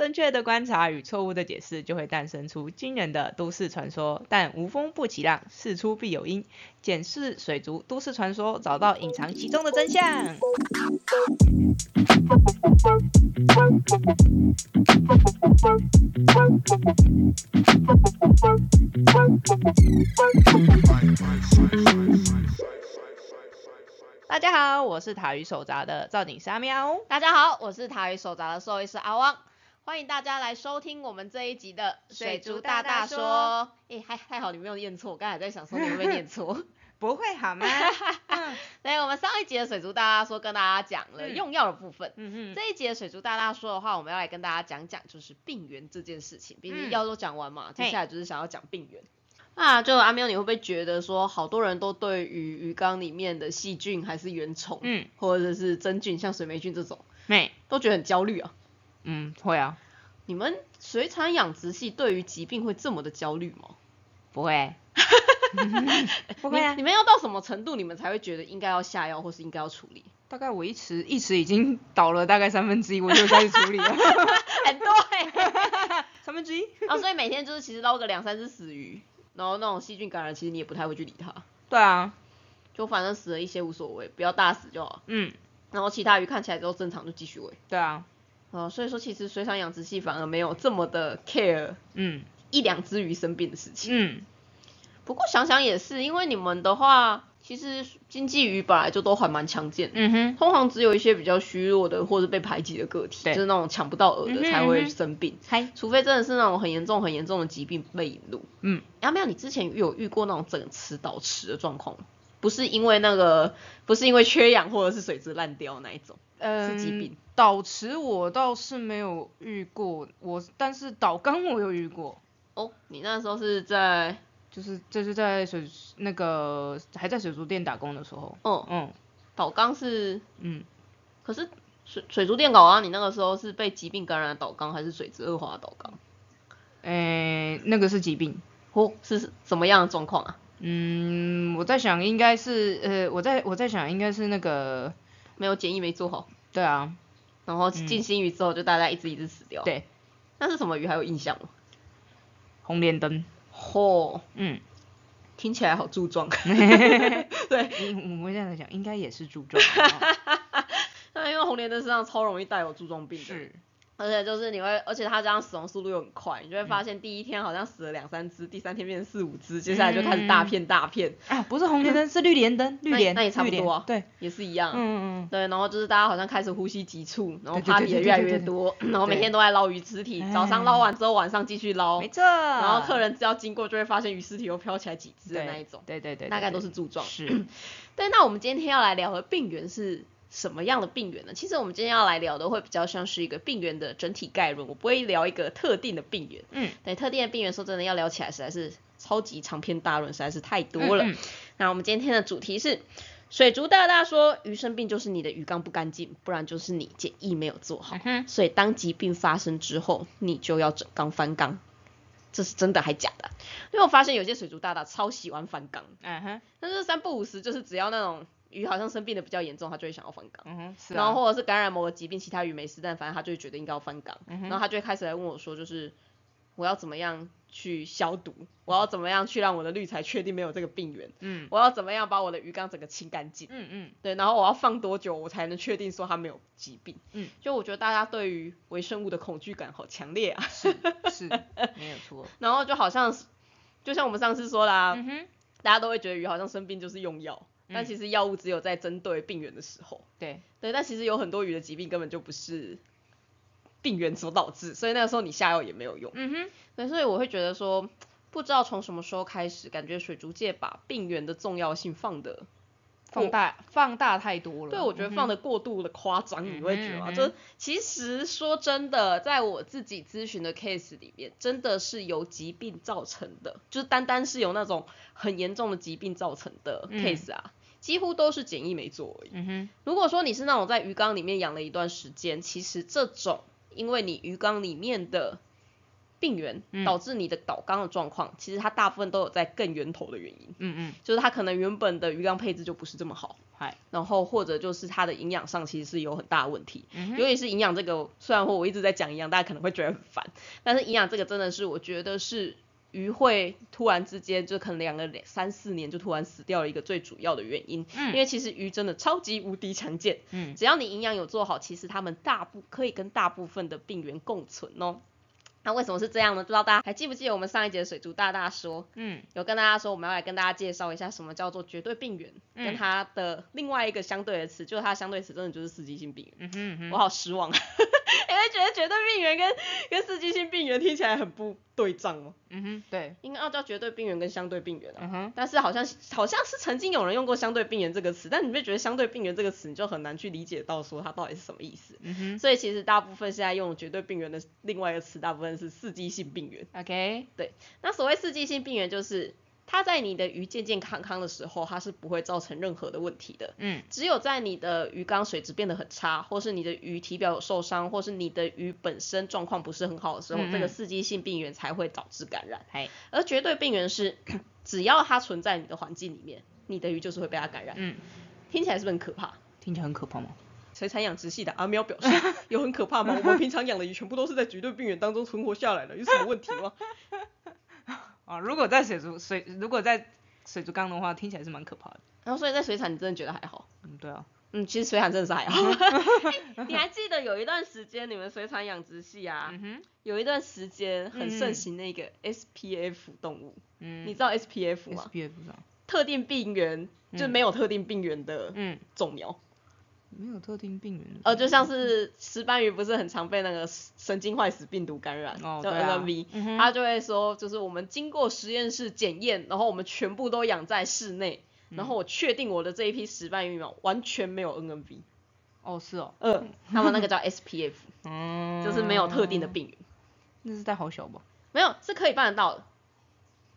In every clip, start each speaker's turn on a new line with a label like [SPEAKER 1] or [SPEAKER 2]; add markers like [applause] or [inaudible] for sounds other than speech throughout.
[SPEAKER 1] 正确的观察与错误的解释，就会诞生出惊人的都市传说。但无风不起浪，事出必有因。检视水族都市传说，找到隐藏其中的真相。大家好，我是塔鱼手札的赵景沙喵。
[SPEAKER 2] 大家好，我是塔鱼手札的兽医师阿汪，欢迎大家来收听我们这一集的
[SPEAKER 1] 水族大大说。
[SPEAKER 2] 哎，还还好你没有念错，我刚才在想说你会不会念错。[laughs]
[SPEAKER 1] 不会好吗？[laughs]
[SPEAKER 2] 对，我们上一集的水族大大说跟大家讲了用药的部分。
[SPEAKER 1] 嗯嗯。
[SPEAKER 2] 这一集的水族大大说的话，我们要来跟大家讲讲就是病源这件事情。毕竟药都讲完嘛，接下来就是想要讲病源。那就阿喵，你会不会觉得说，好多人都对于鱼缸里面的细菌还是原虫，
[SPEAKER 1] 嗯，
[SPEAKER 2] 或者是真菌，像水霉菌这种，
[SPEAKER 1] 没，
[SPEAKER 2] 都觉得很焦虑啊？
[SPEAKER 1] 嗯，会啊。
[SPEAKER 2] 你们水产养殖系对于疾病会这么的焦虑吗？
[SPEAKER 1] 不会。[laughs] 不会啊。
[SPEAKER 2] 你们要到什么程度，你们才会觉得应该要下药，或是应该要处理？
[SPEAKER 1] 大概我一池一池已经倒了大概三分之一，我就开始处理了。[laughs]
[SPEAKER 2] 很多 [laughs]
[SPEAKER 1] 三分之一。
[SPEAKER 2] 啊，所以每天就是其实捞个两三只死鱼。然后那种细菌感染，其实你也不太会去理它。
[SPEAKER 1] 对啊，
[SPEAKER 2] 就反正死了一些无所谓，不要大死就好。
[SPEAKER 1] 嗯。
[SPEAKER 2] 然后其他鱼看起来都正常，就继续喂。
[SPEAKER 1] 对啊。
[SPEAKER 2] 哦，所以说其实水产养殖系反而没有这么的 care，
[SPEAKER 1] 嗯，
[SPEAKER 2] 一两只鱼生病的事情。
[SPEAKER 1] 嗯。
[SPEAKER 2] 不过想想也是，因为你们的话。其实经济鱼本来就都还蛮强健，
[SPEAKER 1] 嗯哼，
[SPEAKER 2] 通常只有一些比较虚弱的或者被排挤的个体，就是那种抢不到饵的才会生病，除非真的是那种很严重很严重的疾病被引入。
[SPEAKER 1] 嗯，
[SPEAKER 2] 阿妙，你之前有遇过那种整池倒池的状况吗？不是因为那个，不是因为缺氧或者是水质烂掉那一种，是疾病。
[SPEAKER 1] 倒池我倒是没有遇过，我但是倒缸我有遇过。
[SPEAKER 2] 哦，你那时候是在？
[SPEAKER 1] 就是就是在水那个还在水族店打工的时候，
[SPEAKER 2] 哦
[SPEAKER 1] 嗯，
[SPEAKER 2] 岛缸是
[SPEAKER 1] 嗯，
[SPEAKER 2] 可是水水族店搞啊，你那个时候是被疾病感染的岛缸还是水质恶化的岛缸？
[SPEAKER 1] 诶，那个是疾病，
[SPEAKER 2] 哦，是什么样的状况啊？
[SPEAKER 1] 嗯，我在想应该是呃，我在我在想应该是那个
[SPEAKER 2] 没有检疫没做好，
[SPEAKER 1] 对啊，
[SPEAKER 2] 然后进新鱼之后就大家一只一只死掉，
[SPEAKER 1] 对，
[SPEAKER 2] 那是什么鱼还有印象吗？
[SPEAKER 1] 红莲灯。
[SPEAKER 2] 嚯，
[SPEAKER 1] 嗯，
[SPEAKER 2] 听起来好柱状，[laughs] 对，
[SPEAKER 1] 我们这样讲，应该也是柱状，[laughs]
[SPEAKER 2] 那因为红莲灯身上超容易带有柱状病的。
[SPEAKER 1] 是。
[SPEAKER 2] 而且就是你会，而且它这样死亡速度又很快，你就会发现第一天好像死了两三只，第三天变成四五只，接下来就开始大片大片。
[SPEAKER 1] 啊，不是红莲灯，[laughs] 是绿莲灯，绿莲，
[SPEAKER 2] 那也差不多，
[SPEAKER 1] 对，
[SPEAKER 2] 也是一样。
[SPEAKER 1] 嗯嗯
[SPEAKER 2] 对，然后就是大家好像开始呼吸急促，然后 party 的越来越多，然后每天都在捞鱼尸体，早上捞完之后晚上继续捞。
[SPEAKER 1] 没错。
[SPEAKER 2] 然后客人只要经过就会发现鱼尸体又飘起来几只的那一种。
[SPEAKER 1] 对对对。
[SPEAKER 2] 大概都是柱状。
[SPEAKER 1] 是。[coughs]
[SPEAKER 2] 对，那我们今天要来聊的病源是。什么样的病源呢？其实我们今天要来聊的会比较像是一个病源的整体概论，我不会聊一个特定的病源。
[SPEAKER 1] 嗯，
[SPEAKER 2] 对，特定的病源说真的要聊起来实在是超级长篇大论，实在是太多了。那我们今天的主题是水族大大说，鱼生病就是你的鱼缸不干净，不然就是你检疫没有做好。所以当疾病发生之后，你就要整缸翻缸。这是真的还假的？因为我发现有些水族大大超喜欢翻缸。
[SPEAKER 1] 嗯哼，
[SPEAKER 2] 但是三不五时就是只要那种。鱼好像生病的比较严重，他就会想要翻缸。
[SPEAKER 1] 嗯哼，是
[SPEAKER 2] 然后或者是感染某个疾病，其他鱼没事，但反正他就会觉得应该要翻缸。
[SPEAKER 1] 嗯
[SPEAKER 2] 然后他就会开始来问我说，就是我要怎么样去消毒？我要怎么样去让我的滤材确定没有这个病源？
[SPEAKER 1] 嗯。
[SPEAKER 2] 我要怎么样把我的鱼缸整个清干净？
[SPEAKER 1] 嗯嗯。
[SPEAKER 2] 对，然后我要放多久我才能确定说它没有疾病？
[SPEAKER 1] 嗯。
[SPEAKER 2] 就我觉得大家对于微生物的恐惧感好强烈啊。
[SPEAKER 1] 是是，没有错。[laughs]
[SPEAKER 2] 然后就好像，就像我们上次说啦，大家都会觉得鱼好像生病就是用药。但其实药物只有在针对病源的时候，
[SPEAKER 1] 对
[SPEAKER 2] 对，但其实有很多鱼的疾病根本就不是病源所导致，所以那个时候你下药也没有用。
[SPEAKER 1] 嗯哼，
[SPEAKER 2] 对，所以我会觉得说，不知道从什么时候开始，感觉水族界把病源的重要性放的
[SPEAKER 1] 放大放大太多了。
[SPEAKER 2] 对，我觉得放的过度的夸张，你会觉得吗？就其实说真的，在我自己咨询的 case 里面，真的是由疾病造成的，就是单单是由那种很严重的疾病造成的 case 啊。几乎都是检疫没做而已。
[SPEAKER 1] 嗯哼，
[SPEAKER 2] 如果说你是那种在鱼缸里面养了一段时间，其实这种因为你鱼缸里面的病源导致你的倒缸的状况，其实它大部分都有在更源头的原因。
[SPEAKER 1] 嗯嗯，
[SPEAKER 2] 就是它可能原本的鱼缸配置就不是这么好。
[SPEAKER 1] 嗨，
[SPEAKER 2] 然后或者就是它的营养上其实是有很大的问题，
[SPEAKER 1] 嗯
[SPEAKER 2] 尤其是营养这个，虽然说我一直在讲营养，大家可能会觉得很烦，但是营养这个真的是我觉得是鱼会突然之间就可能两个两三四年就突然死掉了一个最主要的原因，
[SPEAKER 1] 嗯
[SPEAKER 2] 因为其实鱼真的超级无敌强健，
[SPEAKER 1] 嗯
[SPEAKER 2] 只要你营养有做好，其实它们大部可以跟大部分的病原共存哦。那为什么是这样呢？不知道大家还记不记得我们上一节水族大大说，
[SPEAKER 1] 嗯
[SPEAKER 2] 有跟大家说，我们要来跟大家介绍一下什么叫做绝对病原，
[SPEAKER 1] 嗯
[SPEAKER 2] 跟它的另外一个相对的词，就是它相对词真的就是刺激性病原。
[SPEAKER 1] 嗯哼嗯
[SPEAKER 2] 我，好失望，因为觉得绝对病原跟跟刺激性病原听起来很不对仗哦，
[SPEAKER 1] 嗯哼，对，
[SPEAKER 2] 应该要叫绝对病原跟相对病原啊。
[SPEAKER 1] 嗯哼，
[SPEAKER 2] 但是好像好像是曾经有人用过相对病原这个词，但你会觉得相对病原这个词，你就很难去理解到说它到底是什么意思。
[SPEAKER 1] 嗯哼
[SPEAKER 2] 所以其实大部分现在用绝对病原的另外一个词，大部分是刺激性病原。
[SPEAKER 1] ，OK，对
[SPEAKER 2] 那所谓刺激性病原，就是它在你的鱼健健康康的时候，它是不会造成任何的问题的。
[SPEAKER 1] 嗯
[SPEAKER 2] 只有在你的鱼缸水质变得很差，或是你的鱼体表有受伤，或是你的鱼本身状况不是很好的时候，
[SPEAKER 1] 嗯嗯
[SPEAKER 2] 这个刺激性病原才会导致感染。
[SPEAKER 1] 嗨，
[SPEAKER 2] 而绝对病原是，[clears throat] 只要它存在你的环境里面，你的鱼就是会被它感染。
[SPEAKER 1] 嗯，
[SPEAKER 2] 听起来是不是很可怕？
[SPEAKER 1] 听起来很可怕吗？
[SPEAKER 2] 水产养殖系的阿喵表示，[laughs] 有很可怕吗？我们平常养的鱼全部都是在绝对病原当中存活下来的，有什么问题吗？
[SPEAKER 1] 啊，如果在水族水，如果在水族缸的话，听起来是蛮可怕的。
[SPEAKER 2] 然后所以在水产，你真的觉得还好？
[SPEAKER 1] 嗯，对啊，
[SPEAKER 2] 嗯，其实水产真的是还好。欸 [laughs] [laughs] 你还记得有一段时间你们水产养殖系啊，
[SPEAKER 1] 嗯哼，
[SPEAKER 2] 有一段时间很盛
[SPEAKER 1] 嗯
[SPEAKER 2] 行那个 SPF 动物，
[SPEAKER 1] 嗯。
[SPEAKER 2] 你知道 SPF 吗？特定病原就没有特定病原的
[SPEAKER 1] 嗯，
[SPEAKER 2] 种苗，
[SPEAKER 1] 没有特定病原。
[SPEAKER 2] 呃，就像是石斑鱼不是很常被那个神经坏死病毒感染，叫 NMV，、
[SPEAKER 1] 嗯
[SPEAKER 2] 他就会说，就是我们经过实验室检验，然后我们全部都养在室内，
[SPEAKER 1] 嗯
[SPEAKER 2] 然后我确定我的这一批石斑鱼苗完全没有 NMV，
[SPEAKER 1] 哦，是哦，
[SPEAKER 2] 嗯，他们那个叫 SPF，[laughs]
[SPEAKER 1] 嗯，
[SPEAKER 2] 就是没有特定的，病源。
[SPEAKER 1] 那是在好小吧？
[SPEAKER 2] 没有，是可以办得到的。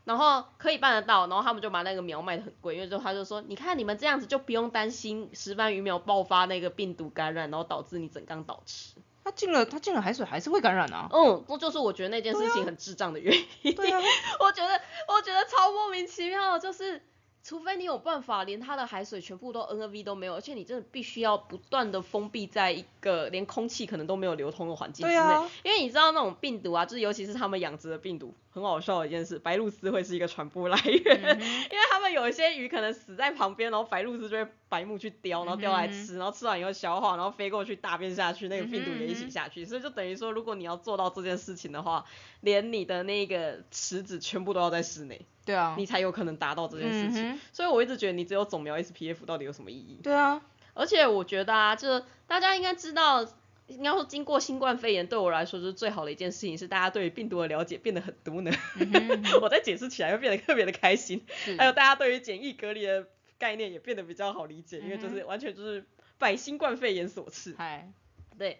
[SPEAKER 2] 然后可以办得到，然后他们就把那个苗卖的很贵，因为就他就说，你看你们这样子就不用担心石斑鱼苗爆发那个病毒感染，然后导致你整缸倒吃。
[SPEAKER 1] 他进了，他进了海水还是会感染啊。
[SPEAKER 2] 嗯，这就是我觉得那件事情很智障的原因。[laughs]
[SPEAKER 1] 对啊，
[SPEAKER 2] 我觉得我觉得超莫名其妙，就是除非你有办法连它的海水全部都 NRV 都没有，而且你真的必须要不断的封闭在一个连空气可能都没有流通的环境之内，因为你知道那种病毒啊，就是尤其是他们养殖的病毒，很好笑的一件事，白鹭鸶会是一个传播来源，
[SPEAKER 1] 嗯 [laughs]
[SPEAKER 2] 因为他们有一些鱼可能死在旁边，然后白鹭鸶就会白目去叼，然后叼来吃，然后吃完以后消化，然后飞过去大便下去，那个病毒也一起下去，所以就等于说，如果你要做到这件事情的话，连你的那个池子全部都要在室内，
[SPEAKER 1] 对啊，
[SPEAKER 2] 你才有可能达到这件事情。
[SPEAKER 1] 嗯
[SPEAKER 2] 所以我一直觉得你只有种苗 SPF 到底有什么意义？
[SPEAKER 1] 对啊，
[SPEAKER 2] 而且我觉得啊，就是大家应该知道，应该说经过新冠肺炎对我来说，就是最好的一件事情是大家对于病毒的了解变得很多呢。
[SPEAKER 1] 嗯哼嗯哼 [laughs]
[SPEAKER 2] 我在解释起来又变得特别的开心，
[SPEAKER 1] 是
[SPEAKER 2] 还有大家对于检疫隔离的概念也变得比较好理解，因为就
[SPEAKER 1] 嗯
[SPEAKER 2] 是完全就是拜新冠肺炎所赐。
[SPEAKER 1] 嗨，
[SPEAKER 2] 对，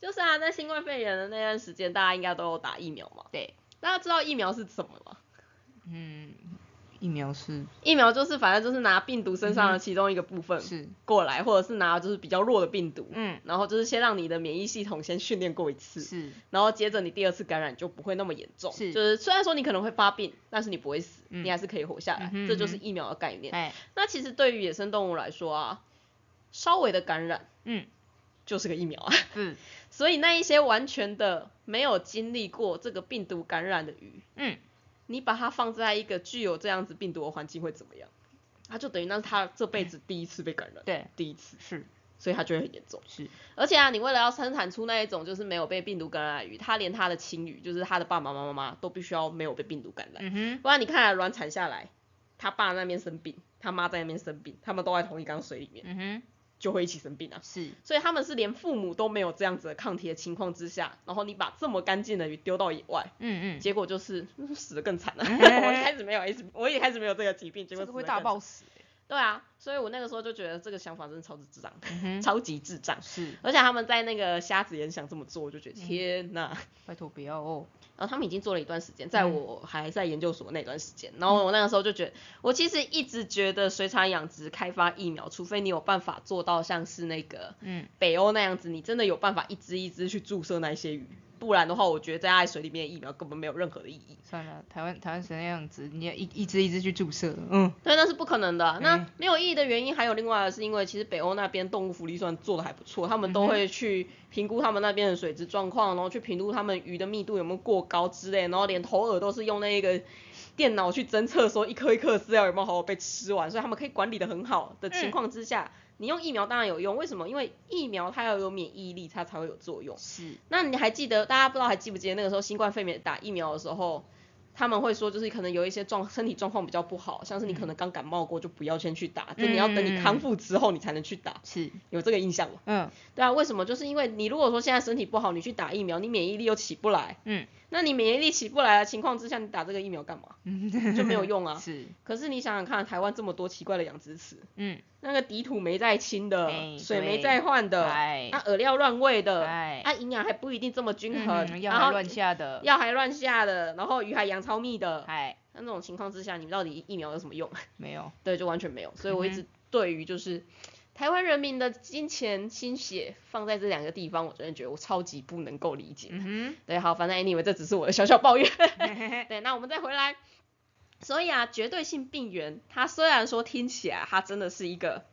[SPEAKER 2] 就是啊，在新冠肺炎的那段时间，大家应该都有打疫苗嘛。
[SPEAKER 1] 对，
[SPEAKER 2] 大家知道疫苗是什么吗？
[SPEAKER 1] 嗯，疫苗是。
[SPEAKER 2] 疫苗就是反正就是拿病毒身上的其中一个部分
[SPEAKER 1] 是，
[SPEAKER 2] 过来，或者是拿就是比较弱的病毒，
[SPEAKER 1] 嗯，
[SPEAKER 2] 然后就是先让你的免疫系统先训练过一次，
[SPEAKER 1] 是，
[SPEAKER 2] 然后接着你第二次感染就不会那么严重，
[SPEAKER 1] 是。
[SPEAKER 2] 就是虽然说你可能会发病，但是你不会死，
[SPEAKER 1] 嗯。
[SPEAKER 2] 你还是可以活下来，
[SPEAKER 1] 嗯
[SPEAKER 2] 这就是疫苗的概念。
[SPEAKER 1] 哎，
[SPEAKER 2] 那其实对于野生动物来说啊，稍微的感染
[SPEAKER 1] 嗯，
[SPEAKER 2] 就是个疫苗啊，
[SPEAKER 1] 是，[laughs]
[SPEAKER 2] 所以那一些完全的没有经历过这个病毒感染的鱼，
[SPEAKER 1] 嗯，
[SPEAKER 2] 你把它放在一个具有这样子病毒的环境会怎么样？它就等于那是它这辈子第一次被感染，
[SPEAKER 1] 对，
[SPEAKER 2] 第一次，
[SPEAKER 1] 是。
[SPEAKER 2] 所以它就会很严重。
[SPEAKER 1] 是，
[SPEAKER 2] 而且啊，你为了要生产出那一种就是没有被病毒感染的鱼，它连它的亲鱼，就是它的爸爸妈妈妈妈都必须要没有被病毒感染，
[SPEAKER 1] 嗯哼，
[SPEAKER 2] 不然你看来卵产下来，他爸那边生病，他妈在那边生病，他们都在同一缸水里面，
[SPEAKER 1] 嗯哼，
[SPEAKER 2] 就会一起生病啊。
[SPEAKER 1] 是，
[SPEAKER 2] 所以他们是连父母都没有这样子的抗体的情况之下，然后你把这么干净的鱼丢到野外，
[SPEAKER 1] 嗯嗯，
[SPEAKER 2] 结果就是嗯死的更惨了。
[SPEAKER 1] 嗯 [laughs]
[SPEAKER 2] 我一开始没有 S，我一开始没有这个疾病，结果
[SPEAKER 1] 这个会。大爆死，
[SPEAKER 2] 对啊，所以我那个时候就觉得这个想法真的超级智障，
[SPEAKER 1] 嗯，
[SPEAKER 2] 超级智障。
[SPEAKER 1] 是，
[SPEAKER 2] 而且他们在那个瞎子也想这么做，我就觉
[SPEAKER 1] 嗯
[SPEAKER 2] 得天呐！
[SPEAKER 1] 拜托不要哦，
[SPEAKER 2] 然后他们已经做了一段时间，在
[SPEAKER 1] 嗯。
[SPEAKER 2] 我还在研究所那段时间，然后我那个时候就觉得，我其实一直觉得水产养殖开发疫苗，除非你有办法做到像是那个
[SPEAKER 1] 嗯，
[SPEAKER 2] 北欧那样子，你真的有办法一只一只去注射那些鱼，不然的话，我觉得在爱水里面的疫苗根本没有任何的意义。
[SPEAKER 1] 算了，台湾台湾是那样子，你要一一支一支去注射，嗯，
[SPEAKER 2] 对，那是不可能的。那
[SPEAKER 1] 嗯
[SPEAKER 2] 没有意义的原因还有另外的是因为其实北欧那边动物福利算做的还不错，他们都会去评估他们那边的水质状况，然后去评估他们鱼的密度有没有过高之类，然后连头饵都是用那个电脑去侦测说一颗一颗饲料有没有好好被吃完，所以他们可以管理的很好的情况之下，你用疫苗当然有用，为什么？因为疫苗它要有免疫力，它才会有作用。
[SPEAKER 1] 是，
[SPEAKER 2] 那你还记得大家不知道还记不记得那个时候新冠肺炎打疫苗的时候，他们会说就是可能有一些状身体状况比较不好，像是你可能刚感冒过就不要先去打，就你要等你康复之后你才能去打，
[SPEAKER 1] 是，
[SPEAKER 2] 有这个印象吗？
[SPEAKER 1] 嗯
[SPEAKER 2] 对啊，为什么？就是因为你如果说现在身体不好，你去打疫苗，你免疫力又起不来，
[SPEAKER 1] 嗯
[SPEAKER 2] 那你免疫力起不来的情况之下，你打这个疫苗干嘛？就没有用啊。[laughs]
[SPEAKER 1] 是，
[SPEAKER 2] 可是你想想看，台湾这么多奇怪的养殖池，
[SPEAKER 1] 嗯，
[SPEAKER 2] 那个底土没在清的，
[SPEAKER 1] 哎
[SPEAKER 2] 水没
[SPEAKER 1] 对。
[SPEAKER 2] 在换的，
[SPEAKER 1] 哎。
[SPEAKER 2] 啊饵料乱喂的，
[SPEAKER 1] 哎。
[SPEAKER 2] 啊营养还不一定这么均衡，
[SPEAKER 1] 嗯，要
[SPEAKER 2] 然后
[SPEAKER 1] 还乱下的，
[SPEAKER 2] 药还乱下的，然后鱼还养超密的，
[SPEAKER 1] 哎，
[SPEAKER 2] 那这种情况之下，你们到底疫苗有什么用？
[SPEAKER 1] 没有，
[SPEAKER 2] 对，就完全没有。所以我一
[SPEAKER 1] 嗯
[SPEAKER 2] 直对于就是台湾人民的金钱心血放在这两个地方，我真的觉得我超级不能够理解。
[SPEAKER 1] 嗯
[SPEAKER 2] 对，好，反正 anyway 这只是我的小小抱怨。
[SPEAKER 1] 哼，[laughs]
[SPEAKER 2] 对，那我们再回来。所以啊，绝对性病原，它虽然说听起来它真的是一个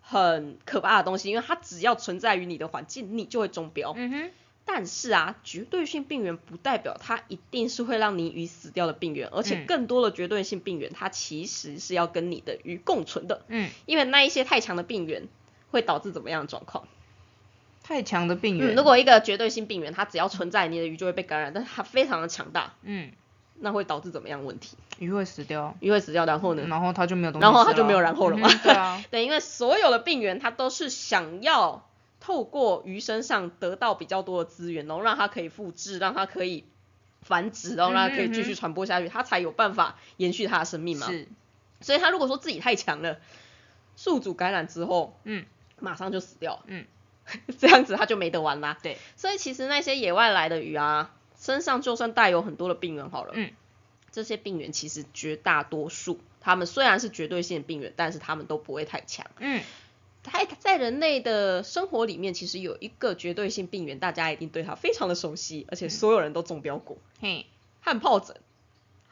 [SPEAKER 2] 很可怕的东西，因为它只要存在于你的环境，你就会中标。
[SPEAKER 1] 嗯哼，
[SPEAKER 2] 但是啊，绝对性病原不代表它一定是会让你鱼死掉的病原，而且
[SPEAKER 1] 嗯。
[SPEAKER 2] 更多的绝对性病原，它其实是要跟你的鱼共存的，
[SPEAKER 1] 嗯，
[SPEAKER 2] 因为那一些太强的病原会导致怎么样的状况？
[SPEAKER 1] 太强的病
[SPEAKER 2] 嗯，
[SPEAKER 1] 原，
[SPEAKER 2] 如果一个绝对性病原它只要存在，你的鱼就会被感染，但是它非常的强大，
[SPEAKER 1] 嗯，
[SPEAKER 2] 那会导致怎么样的问题？
[SPEAKER 1] 鱼会死掉，
[SPEAKER 2] 鱼会死掉，然后呢？
[SPEAKER 1] 然后它就没有东西
[SPEAKER 2] 然，后它就没有然后了嘛。
[SPEAKER 1] 嗯对啊，[laughs]
[SPEAKER 2] 对，因为所有的病原它都是想要透过鱼身上得到比较多的资源，然后让它可以复制，让它可以繁殖，然后让它可以继续传播下去，它才有办法延续它的生命嘛。
[SPEAKER 1] 是，
[SPEAKER 2] 所以它如果说自己太强了，宿主感染之后，
[SPEAKER 1] 嗯，
[SPEAKER 2] 马上就死掉，
[SPEAKER 1] 嗯，[laughs]
[SPEAKER 2] 这样子它就没得玩啦。
[SPEAKER 1] 对，
[SPEAKER 2] 所以其实那些野外来的鱼啊，身上就算带有很多的病原好了，
[SPEAKER 1] 嗯，
[SPEAKER 2] 这些病原其实绝大多数，它们虽然是绝对性的病原，但是它们都不会太强。
[SPEAKER 1] 嗯，
[SPEAKER 2] 在在人类的生活里面，其实有一个绝对性病原，大家一定对它非常的熟悉，而且所有人都中标过，
[SPEAKER 1] 嘿，
[SPEAKER 2] 汗疱疹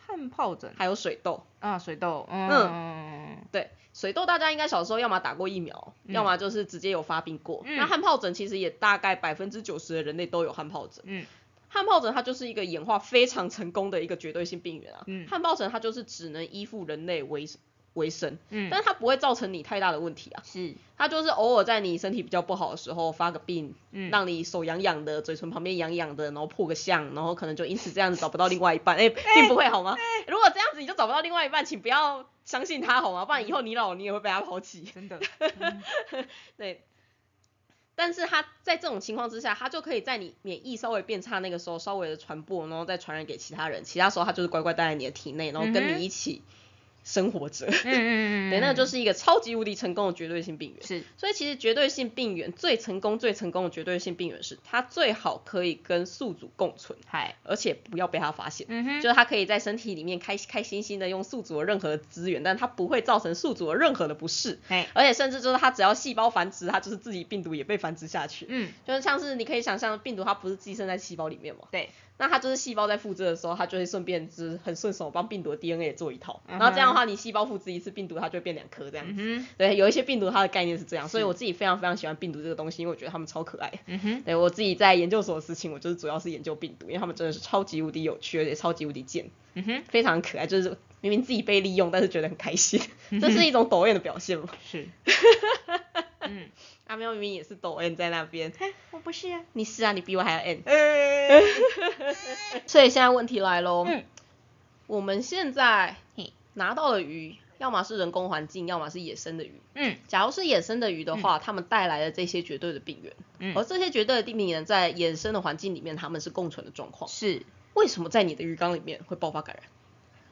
[SPEAKER 1] 汗疱疹
[SPEAKER 2] 还有水痘。
[SPEAKER 1] 啊，水痘，嗯，
[SPEAKER 2] 对，水痘大家应该小时候要么打过疫苗，
[SPEAKER 1] 嗯
[SPEAKER 2] 要么就是直接有发病过。
[SPEAKER 1] 嗯
[SPEAKER 2] 那汗疱疹其实也大概百分之九十的人类都有汗疱疹。
[SPEAKER 1] 嗯，
[SPEAKER 2] 汗疱疹它就是一个演化非常成功的一个绝对性病原啊。
[SPEAKER 1] 嗯
[SPEAKER 2] 汗疱疹它就是只能依附人类为为生，
[SPEAKER 1] 嗯，
[SPEAKER 2] 但是它不会造成你太大的问题啊。
[SPEAKER 1] 是，
[SPEAKER 2] 它就是偶尔在你身体比较不好的时候发个病，
[SPEAKER 1] 嗯
[SPEAKER 2] 让你手痒痒的，嘴唇旁边痒痒的，然后破个相，然后可能就因此这样子找不到另外一半，哎、并不会好吗？如果这样子你就找不到另外一半，请不要相信他好吗？不然以后你老了你也会被他抛弃。
[SPEAKER 1] 真的，[laughs]
[SPEAKER 2] 对。但是它在这种情况之下，它就可以在你免疫稍微变差那个时候稍微的传播，然后再传染给其他人。其他时候它就是乖乖待在你的体内，然后跟你一起生活者。
[SPEAKER 1] 嗯嗯嗯，[laughs]
[SPEAKER 2] 对，那就是是一个超级无敌成功的绝对性病原。
[SPEAKER 1] 是，
[SPEAKER 2] 所以其实绝对性病原最成功、最成功的绝对性病原是它最好可以跟宿主共存，
[SPEAKER 1] 嗨，
[SPEAKER 2] 而且不要被它发现。
[SPEAKER 1] 嗯哼，
[SPEAKER 2] 就是它可以在身体里面开开心心的用宿主的任何的资源，但它不会造成宿主的任何的不适，
[SPEAKER 1] 嘿，
[SPEAKER 2] 而且甚至就是它只要细胞繁殖，它就是自己病毒也被繁殖下去。
[SPEAKER 1] 嗯，
[SPEAKER 2] 就是像是你可以想象，病毒它不是寄生在细胞里面嘛？
[SPEAKER 1] 对，
[SPEAKER 2] 那它就是细胞在复制的时候，它就会顺便就是很顺手帮病毒的 DNA 也做一套，然后这样的话，你细胞复制一次病毒，它就会变两颗这样子。
[SPEAKER 1] 嗯哼，
[SPEAKER 2] 对，有一些病毒它的概念是这样，所以我自己非常非常喜欢病毒这个东西，因为我觉得它们超可爱。[laughs]
[SPEAKER 1] 嗯哼，
[SPEAKER 2] 对我自己在研究所的事情，我就是主要是研究病毒，因为它们真的是超级无敌有趣，而且超级无敌贱，
[SPEAKER 1] 嗯哼，
[SPEAKER 2] 非常可爱，就是明明自己被利用，但是觉得很开心，这是一种抖 M 的表现嘛。
[SPEAKER 1] 是，[laughs] 嗯，
[SPEAKER 2] 阿喵明明也是抖 N 在那边，
[SPEAKER 1] 我不是啊，
[SPEAKER 2] 你是啊，你比我还要。
[SPEAKER 1] 呃，[laughs]
[SPEAKER 2] 所以现在问题来喽，
[SPEAKER 1] 嗯
[SPEAKER 2] 我们现在拿到的鱼，要么是人工环境，要么是野生的鱼。
[SPEAKER 1] 嗯
[SPEAKER 2] 假如是野生的鱼的话，它们带来的这些绝对的病原，
[SPEAKER 1] 嗯
[SPEAKER 2] 而这些绝对的病原在野生的环境里面，他们是共存的状况。
[SPEAKER 1] 是，
[SPEAKER 2] 为什么在你的鱼缸里面会爆发感染？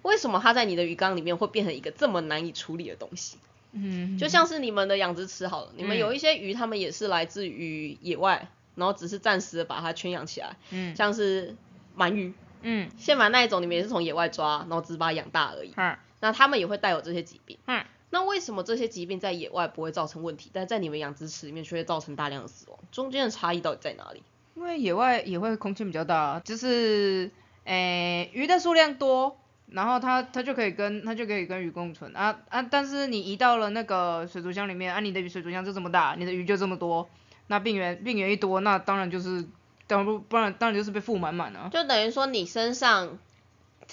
[SPEAKER 2] 为什么它在你的鱼缸里面会变成一个这么难以处理的东西？
[SPEAKER 1] 嗯，
[SPEAKER 2] 就像是你们的养殖池好了，你们
[SPEAKER 1] 嗯
[SPEAKER 2] 有一些鱼，它们也是来自于野外，然后只是暂时的把它圈养起来，
[SPEAKER 1] 嗯
[SPEAKER 2] 像是鳗鱼、
[SPEAKER 1] 嗯，
[SPEAKER 2] 线鳗那一种，你们也是从野外抓，然后只是把它养大而已。
[SPEAKER 1] 嗯
[SPEAKER 2] 那它们也会带有这些疾病。
[SPEAKER 1] 嗯，
[SPEAKER 2] 那为什么这些疾病在野外不会造成问题，但在你们养殖池里面却会造成大量的死亡？中间的差异到底在哪里？
[SPEAKER 1] 因为野外野外空间比较大，就是诶、鱼的数量多，然后它它就可以跟它就可以跟鱼共存啊啊！但是你移到了那个水族箱里面，啊，你的鱼水族箱就这么大，你的鱼就这么多，那病源病源一多，那当然就是当然不不然当然就是被覆满满啊。
[SPEAKER 2] 就等于说你身上，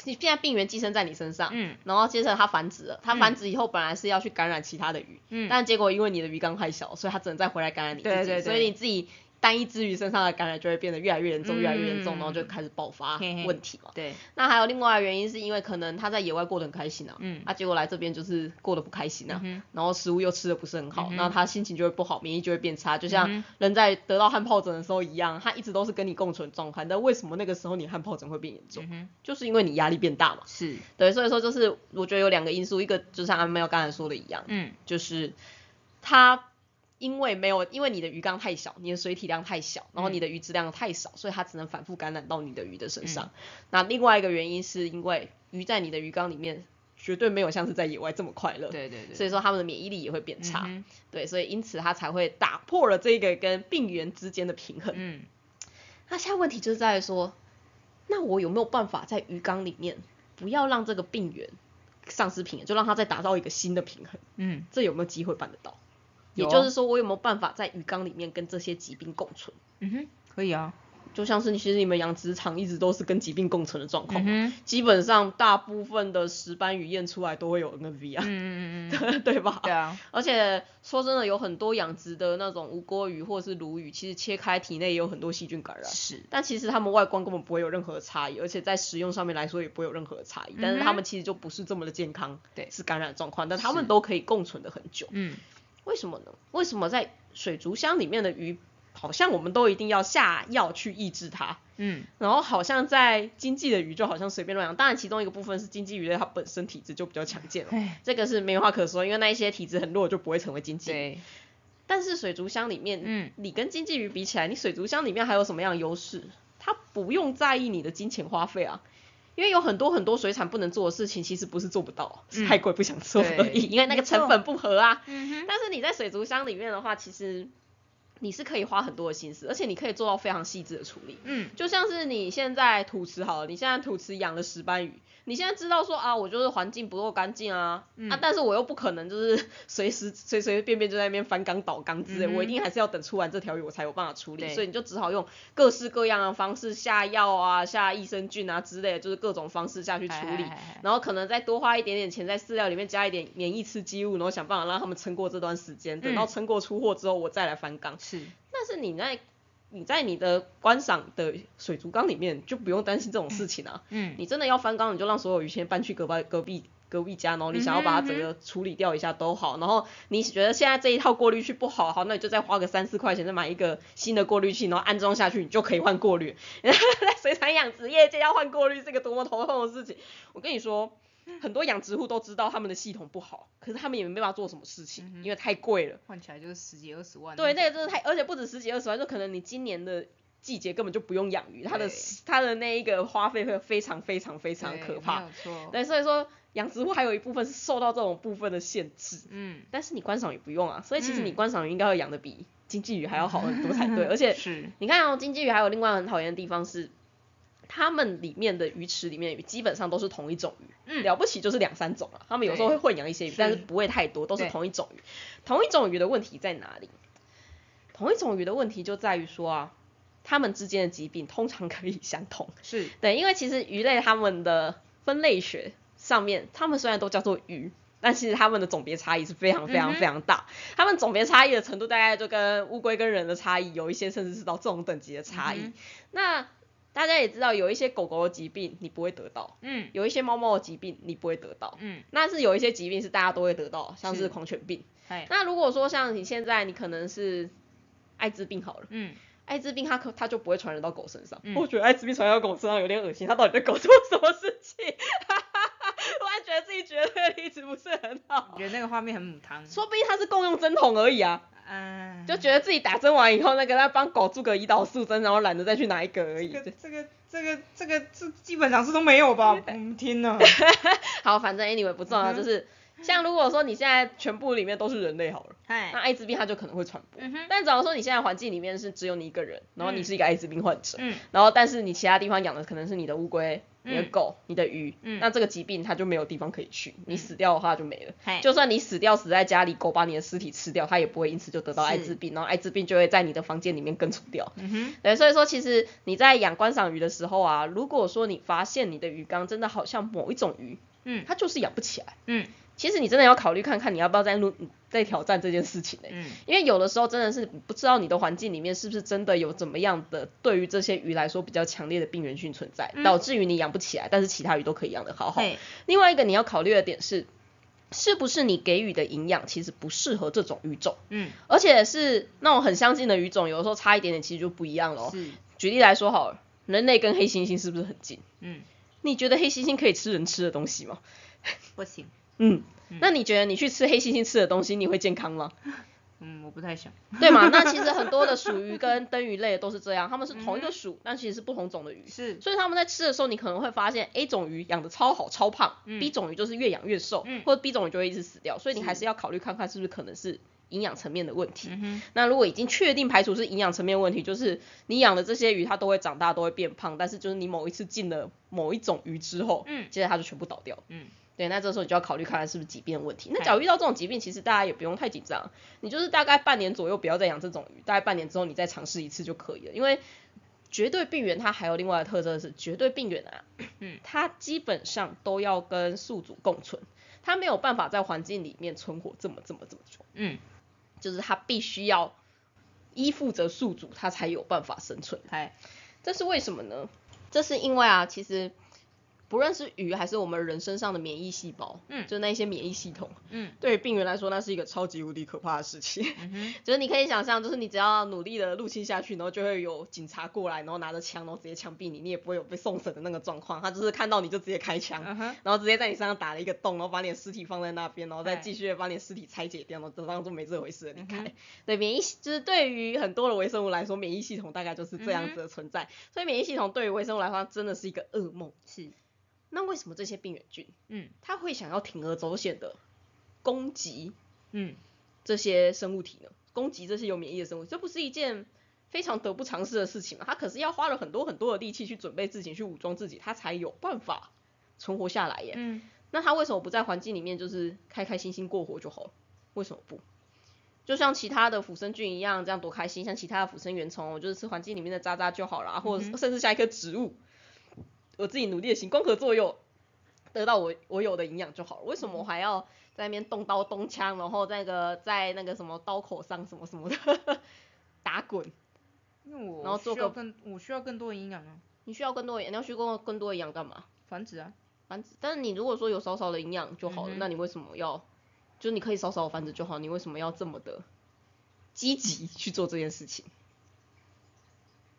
[SPEAKER 2] 你现在病源寄生在你身上，
[SPEAKER 1] 嗯
[SPEAKER 2] 然后接着它繁殖了，它
[SPEAKER 1] 嗯
[SPEAKER 2] 繁殖以后本来是要去感染其他的鱼，
[SPEAKER 1] 嗯，
[SPEAKER 2] 但结果因为你的鱼缸太小，所以它只能再回来感染你自己，
[SPEAKER 1] 对对对
[SPEAKER 2] 所以你自己单一只鱼身上的感染就会变得越来越严重，
[SPEAKER 1] 嗯
[SPEAKER 2] 越来越严重，然后就开始爆发问题嘛。
[SPEAKER 1] 对，
[SPEAKER 2] 那还有另外的原因是因为可能他在野外过得很开心啊，
[SPEAKER 1] 嗯。
[SPEAKER 2] 啊结果来这边就是过得不开心啊，
[SPEAKER 1] 嗯
[SPEAKER 2] 然后食物又吃的不是很好，那他心情就会不好，免疫就会变差，就
[SPEAKER 1] 嗯
[SPEAKER 2] 像人在得到汗疱疹的时候一样，他一直都是跟你共存状态，但为什么那个时候你汗疱疹会变严重？
[SPEAKER 1] 嗯，
[SPEAKER 2] 就是因为你压力变大嘛。
[SPEAKER 1] 是，
[SPEAKER 2] 对，所以说就是我觉得有两个因素，一个就像阿妹刚才说的一样，
[SPEAKER 1] 嗯。
[SPEAKER 2] 就是它因为没有，因为你的鱼缸太小，你的水体量太小，然后你的鱼质量太少，所以它只能反复感染到你的鱼的身上。那另外一个原因是因为鱼在你的鱼缸里面绝对没有像是在野外这么快乐，
[SPEAKER 1] 对对对，
[SPEAKER 2] 所以说它们的免疫力也会变差。
[SPEAKER 1] 嗯
[SPEAKER 2] 对，所以因此它才会打破了这个跟病源之间的平衡。
[SPEAKER 1] 嗯
[SPEAKER 2] 那现在问题就是在于说，那我有没有办法在鱼缸里面不要让这个病源丧失平衡，就让它再打造一个新的平衡？
[SPEAKER 1] 嗯，
[SPEAKER 2] 这有没有机会办得到？也就是说，我有没有办法在鱼缸里面跟这些疾病共存？
[SPEAKER 1] 嗯哼，可以啊，
[SPEAKER 2] 就像是其实你们养殖场一直都是跟疾病共存的状况，
[SPEAKER 1] 嗯，
[SPEAKER 2] 基本上大部分的石斑鱼验出来都会有 NV 啊，
[SPEAKER 1] 嗯嗯嗯嗯，[laughs]
[SPEAKER 2] 对吧？
[SPEAKER 1] 对啊，[laughs]
[SPEAKER 2] 而且说真的，有很多养殖的那种无锅鱼或是鲈鱼，其实切开体内也有很多细菌感染。
[SPEAKER 1] 是，
[SPEAKER 2] 但其实它们外观根本不会有任何的差异，而且在食用上面来说也不会有任何的差异。但是它们其实就不是这么的健康，
[SPEAKER 1] 对
[SPEAKER 2] 是感染的状况，但它们都可以共存的很久。
[SPEAKER 1] 嗯
[SPEAKER 2] 为什么呢？为什么在水族箱里面的鱼，好像我们都一定要下药去抑制它？
[SPEAKER 1] 嗯
[SPEAKER 2] 然后好像在经济的鱼就好像随便乱养，当然其中一个部分是经济鱼类它本身体质就比较强健了，
[SPEAKER 1] 哎，
[SPEAKER 2] 这个是没话可说，因为那一些体质很弱就不会成为经济鱼。
[SPEAKER 1] 对，
[SPEAKER 2] 但是水族箱里面，
[SPEAKER 1] 嗯
[SPEAKER 2] 你跟经济鱼比起来，你水族箱里面还有什么样的优势？它不用在意你的金钱花费啊。因为有很多很多水产不能做的事情，其实不是做不到，是
[SPEAKER 1] 嗯
[SPEAKER 2] 太贵不想做而已，
[SPEAKER 1] 对
[SPEAKER 2] 因为那个成本不合啊。
[SPEAKER 1] 嗯，
[SPEAKER 2] 但是你在水族箱里面的话，其实你是可以花很多的心思，而且你可以做到非常细致的处理。
[SPEAKER 1] 嗯
[SPEAKER 2] 就像是你现在土池好了，你现在土池养了石斑鱼，你现在知道说啊，我就是环境不够干净啊，
[SPEAKER 1] 嗯
[SPEAKER 2] 啊，但是我又不可能就是随时 [laughs] 随随便便就在那边翻缸倒缸之类，
[SPEAKER 1] 嗯
[SPEAKER 2] 我一定还是要等出完这条鱼我才有办法处理，所以你就只好用各式各样的方式下药啊、下益生菌啊之类的，就是各种方式下去处理。
[SPEAKER 1] 哎哎哎哎
[SPEAKER 2] 然后可能再多花一点点钱在饲料里面加一点免疫刺激物，然后想办法让他们撑过这段时间。等到
[SPEAKER 1] 嗯
[SPEAKER 2] 撑过出货之后，我再来翻缸。
[SPEAKER 1] 是，
[SPEAKER 2] 但是你在你在你的观赏的水族缸里面就不用担心这种事情啊。
[SPEAKER 1] 嗯
[SPEAKER 2] 你真的要翻缸，你就让所有鱼先搬去隔壁隔壁隔壁家，然后你想要把它整个处理掉一下都好。然后你觉得现在这一套过滤器不好，好，那你就再花个三四块钱再买一个新的过滤器，然后安装下去，你就可以换过滤。在水产养殖业界要换过滤是个多么头痛的事情。我跟你说。很多养殖户都知道他们的系统不好，可是他们也没办法做什么事情，因为太贵了。
[SPEAKER 1] 换起来就是十几二十万。
[SPEAKER 2] 对，那个真的太，而且不止十几二十万，就可能你今年的季节根本就不用养鱼，它的它的那一个花费会非常非常非常可怕。
[SPEAKER 1] 有错。
[SPEAKER 2] 对，所以说养殖户还有一部分是受到这种部分的限制，
[SPEAKER 1] 嗯，
[SPEAKER 2] 但是你观赏鱼不用啊，所以其实你
[SPEAKER 1] 嗯
[SPEAKER 2] 观赏鱼应该会养的比经济鱼还要好很多才对，[laughs] 而且
[SPEAKER 1] 是，
[SPEAKER 2] 你看哦，经济鱼还有另外很讨厌的地方是。它们里面的鱼池里面的鱼基本上都是同一种鱼，
[SPEAKER 1] 嗯
[SPEAKER 2] 了不起就是两三种啊。他们有时候会混养一些鱼，但是不会太多，都是同一种鱼。同一种鱼的问题在哪里？同一种鱼的问题就在于说啊，它们之间的疾病通常可以相同。
[SPEAKER 1] 是，
[SPEAKER 2] 对，因为其实鱼类它们的分类学上面，它们虽然都叫做鱼，但其实它们的种别差异是非常非常非常大。它们种别差异的程度大概就跟乌龟跟人的差异，有一些甚至是到这种等级的差异。
[SPEAKER 1] 嗯
[SPEAKER 2] 那大家也知道，有一些狗狗的疾病你不会得到，
[SPEAKER 1] 嗯
[SPEAKER 2] 有一些猫猫的疾病你不会得到。
[SPEAKER 1] 嗯，
[SPEAKER 2] 那是有一些疾病是大家都会得到，像是
[SPEAKER 1] 是
[SPEAKER 2] 狂犬病。
[SPEAKER 1] 哎，
[SPEAKER 2] 那如果说像你现在你可能是艾滋病好了。
[SPEAKER 1] 嗯，
[SPEAKER 2] 艾滋病它可它就不会传染到狗身上。
[SPEAKER 1] 嗯
[SPEAKER 2] 我觉得艾滋病传染到狗身上有点恶心，它到底对狗做什么事情？[laughs] 我还觉得自己觉得这个例子不是很好
[SPEAKER 1] 我，觉得那个画面很母汤。
[SPEAKER 2] 说不定它是共用针筒而已啊，
[SPEAKER 1] 嗯，
[SPEAKER 2] 就觉得自己打针完以后，那个再帮狗注个胰岛素针，然后懒得再去拿一个而已。
[SPEAKER 1] 这个这个这个这个这基本上是都没有吧？[laughs] 嗯，天哪！[laughs]
[SPEAKER 2] 好，反正 anyway 不重要，
[SPEAKER 1] 嗯
[SPEAKER 2] 就是像如果说你现在全部里面都是人类好了，那，艾滋病它就可能会传播。
[SPEAKER 1] 嗯，
[SPEAKER 2] 但假如说你现在环境里面是只有你一个人，然后你是一个艾滋病患者，
[SPEAKER 1] 嗯
[SPEAKER 2] 然后但是你其他地方养的可能是你的乌龟、你的
[SPEAKER 1] 嗯。
[SPEAKER 2] 狗、你的鱼，
[SPEAKER 1] 嗯。
[SPEAKER 2] 那这个疾病它就没有地方可以去，你死掉的话就没了。就算你死掉死在家里，狗把你的尸体吃掉，它也不会因此就得到艾滋病，然后艾滋病就会在你的房间里面根除掉。
[SPEAKER 1] 嗯哼，
[SPEAKER 2] 对，所以说其实你在养观赏鱼的时候啊，如果说你发现你的鱼缸真的好像某一种鱼，
[SPEAKER 1] 嗯。
[SPEAKER 2] 它就是养不起来，
[SPEAKER 1] 嗯
[SPEAKER 2] 其实你真的要考虑看看你要不要再录再挑战这件事情呢、
[SPEAKER 1] 嗯
[SPEAKER 2] 因为有的时候真的是不知道你的环境里面是不是真的有怎么样的对于这些鱼来说比较强烈的病原菌存在，
[SPEAKER 1] 嗯
[SPEAKER 2] 导致于你养不起来，但是其他鱼都可以养得好好。
[SPEAKER 1] 嘿，
[SPEAKER 2] 另外一个你要考虑的点是，是不是你给予的营养其实不适合这种鱼种，
[SPEAKER 1] 嗯
[SPEAKER 2] 而且是那种很相近的鱼种，有的时候差一点点其实就不一样了哦。
[SPEAKER 1] 是，
[SPEAKER 2] 举例来说好了，人类跟黑猩猩是不是很近？
[SPEAKER 1] 嗯
[SPEAKER 2] 你觉得黑猩猩可以吃人吃的东西吗？
[SPEAKER 1] 不行，
[SPEAKER 2] 嗯，那你觉得你去吃黑猩猩吃的东西，你会健康吗？
[SPEAKER 1] 嗯我不太想，
[SPEAKER 2] 对嘛？[laughs] 那其实很多的鼠鱼跟灯鱼类都是这样，它们是同一个属，但其实是不同种的鱼。
[SPEAKER 1] 是，
[SPEAKER 2] 所以他们在吃的时候，你可能会发现 A 种鱼养的超好超胖、
[SPEAKER 1] 嗯
[SPEAKER 2] b 种鱼就是越养越瘦，
[SPEAKER 1] 嗯
[SPEAKER 2] 或者 B 种鱼就会一直死掉。所以你还是要考虑看看是不是可能是营养层面的问题。
[SPEAKER 1] 嗯，
[SPEAKER 2] 那如果已经确定排除是营养层面问题，就是你养的这些鱼它都会长大，都会变胖，但是就是你某一次进了某一种鱼之后，
[SPEAKER 1] 嗯
[SPEAKER 2] 接着它就全部倒掉。
[SPEAKER 1] 嗯
[SPEAKER 2] 对，那这时候你就要考虑看看是不是疾病的问题。那假如遇到这种疾病，其实大家也不用太紧张，你就是大概半年左右不要再养这种鱼，大概半年之后你再尝试一次就可以了。因为绝对病原它还有另外的特征是，绝对病原啊，
[SPEAKER 1] 嗯 [clears throat]
[SPEAKER 2] 它基本上都要跟宿主共存，它没有办法在环境里面存活这么这么这么久，
[SPEAKER 1] 嗯，
[SPEAKER 2] 就是它必须要依附着宿主，它才有办法生存。
[SPEAKER 1] 哎，
[SPEAKER 2] 这是为什么呢？这是因为啊，其实不论是鱼还是我们人身上的免疫细胞，
[SPEAKER 1] 嗯
[SPEAKER 2] 就那一些免疫系统，
[SPEAKER 1] 嗯
[SPEAKER 2] 对于病人来说，那是一个超级无敌可怕的事情。
[SPEAKER 1] 嗯哼，[laughs]
[SPEAKER 2] 就是你可以想象，就是你只要努力的入侵下去，然后就会有警察过来，然后拿着枪，然后直接枪毙你，你也不会有被送审的那个状况。他就是看到你就直接开枪，
[SPEAKER 1] 嗯，
[SPEAKER 2] 然后直接在你身上打了一个洞，然后把你的尸体放在那边，然后再继续把你的尸体拆解掉，然后当做没这回事的离开。
[SPEAKER 1] 嗯
[SPEAKER 2] 对免疫系，就是对于很多的微生物来说，免疫系统大概就是这样子的存在。所以免疫系统对于微生物来说，它真的是一个噩梦。
[SPEAKER 1] 是，
[SPEAKER 2] 那为什么这些病原菌，
[SPEAKER 1] 嗯
[SPEAKER 2] 它会想要铤而走险的攻击
[SPEAKER 1] 嗯
[SPEAKER 2] 这些生物体呢？攻击这些有免疫的生物，这不是一件非常得不偿失的事情吗？它可是要花了很多很多的力气去准备自己，去武装自己，它才有办法存活下来耶。
[SPEAKER 1] 嗯
[SPEAKER 2] 那它为什么不在环境里面就是开开心心过活就好了？为什么不？就像其他的腐生菌一样，这样多开心。像其他的腐生原虫，我就是吃环境里面的渣渣就好了啊，或者甚至像一棵植物，我自己努力的行光合作用，得到我我有的营养就好了。为什么我还要在那边动刀动枪，然后那个在那个什么刀口上什么什么的 [laughs] 打滚？
[SPEAKER 1] 因为我
[SPEAKER 2] 然后做个
[SPEAKER 1] 需要更，我需要更多的营养啊，
[SPEAKER 2] 你需要更多的，你要需要更多的营养干嘛？
[SPEAKER 1] 繁殖啊，
[SPEAKER 2] 繁殖，但是你如果说有少少的营养就好了，
[SPEAKER 1] 嗯哼
[SPEAKER 2] 那你为什么要？就是你可以少少地繁殖就好，你为什么要这么的积极去做这件事情？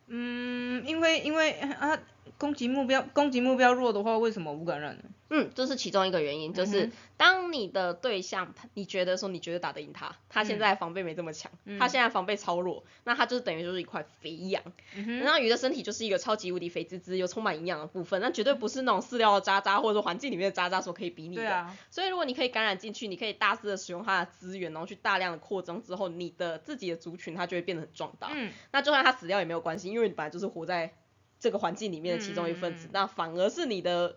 [SPEAKER 1] 嗯，因为因为啊，攻击目标攻击目标弱的话，为什么无感染呢？
[SPEAKER 2] 嗯，这是其中一个原因，就是当你的对象，他你觉得说你觉得打得赢他，他现
[SPEAKER 1] 嗯
[SPEAKER 2] 在防备没这么强，
[SPEAKER 1] 嗯
[SPEAKER 2] 他现在防备超弱，那他就是等于就是一块肥羊。那鱼的身体就是一个超级无敌肥滋滋又充满营养的部分，那绝对不是那种饲料的渣渣或者说环境里面的渣渣所可以比拟的。
[SPEAKER 1] 啊，
[SPEAKER 2] 所以如果你可以感染进去，你可以大肆的使用它的资源，然后去大量的扩张之后，你的自己的族群它就会变得很壮大。
[SPEAKER 1] 嗯
[SPEAKER 2] 那就算它死掉也没有关系，因为你本来就是活在这个环境里面的其中一份子，那反而是你的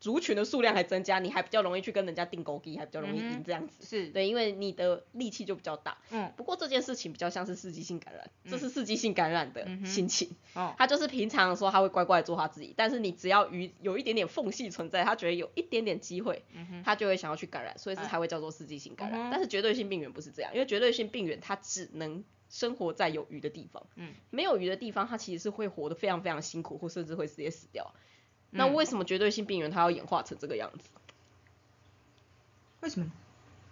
[SPEAKER 2] 族群的数量还增加，你还比较容易去跟人家定勾机，还比较容易赢这样子。
[SPEAKER 1] 是，
[SPEAKER 2] 对，因为你的力气就比较大。
[SPEAKER 1] 嗯
[SPEAKER 2] 不过这件事情比较像是刺激性感染，这是刺激性感染的心情。
[SPEAKER 1] 哦，
[SPEAKER 2] 他就是平常的时候他会乖乖做他自己，但是你只要与有一点点缝隙存在，他觉得有一点点机会，
[SPEAKER 1] 嗯，
[SPEAKER 2] 他就会想要去感染，所以才会叫做刺激性感染。
[SPEAKER 1] 嗯
[SPEAKER 2] 但是绝对性病原不是这样，因为绝对性病原它只能生活在有鱼的地方，
[SPEAKER 1] 嗯，
[SPEAKER 2] 没有鱼的地方它其实是会活得非常非常辛苦，或甚至会直接死掉。那
[SPEAKER 1] 嗯
[SPEAKER 2] 为什么绝对性病原它要演化成这个样子？
[SPEAKER 1] 为什么？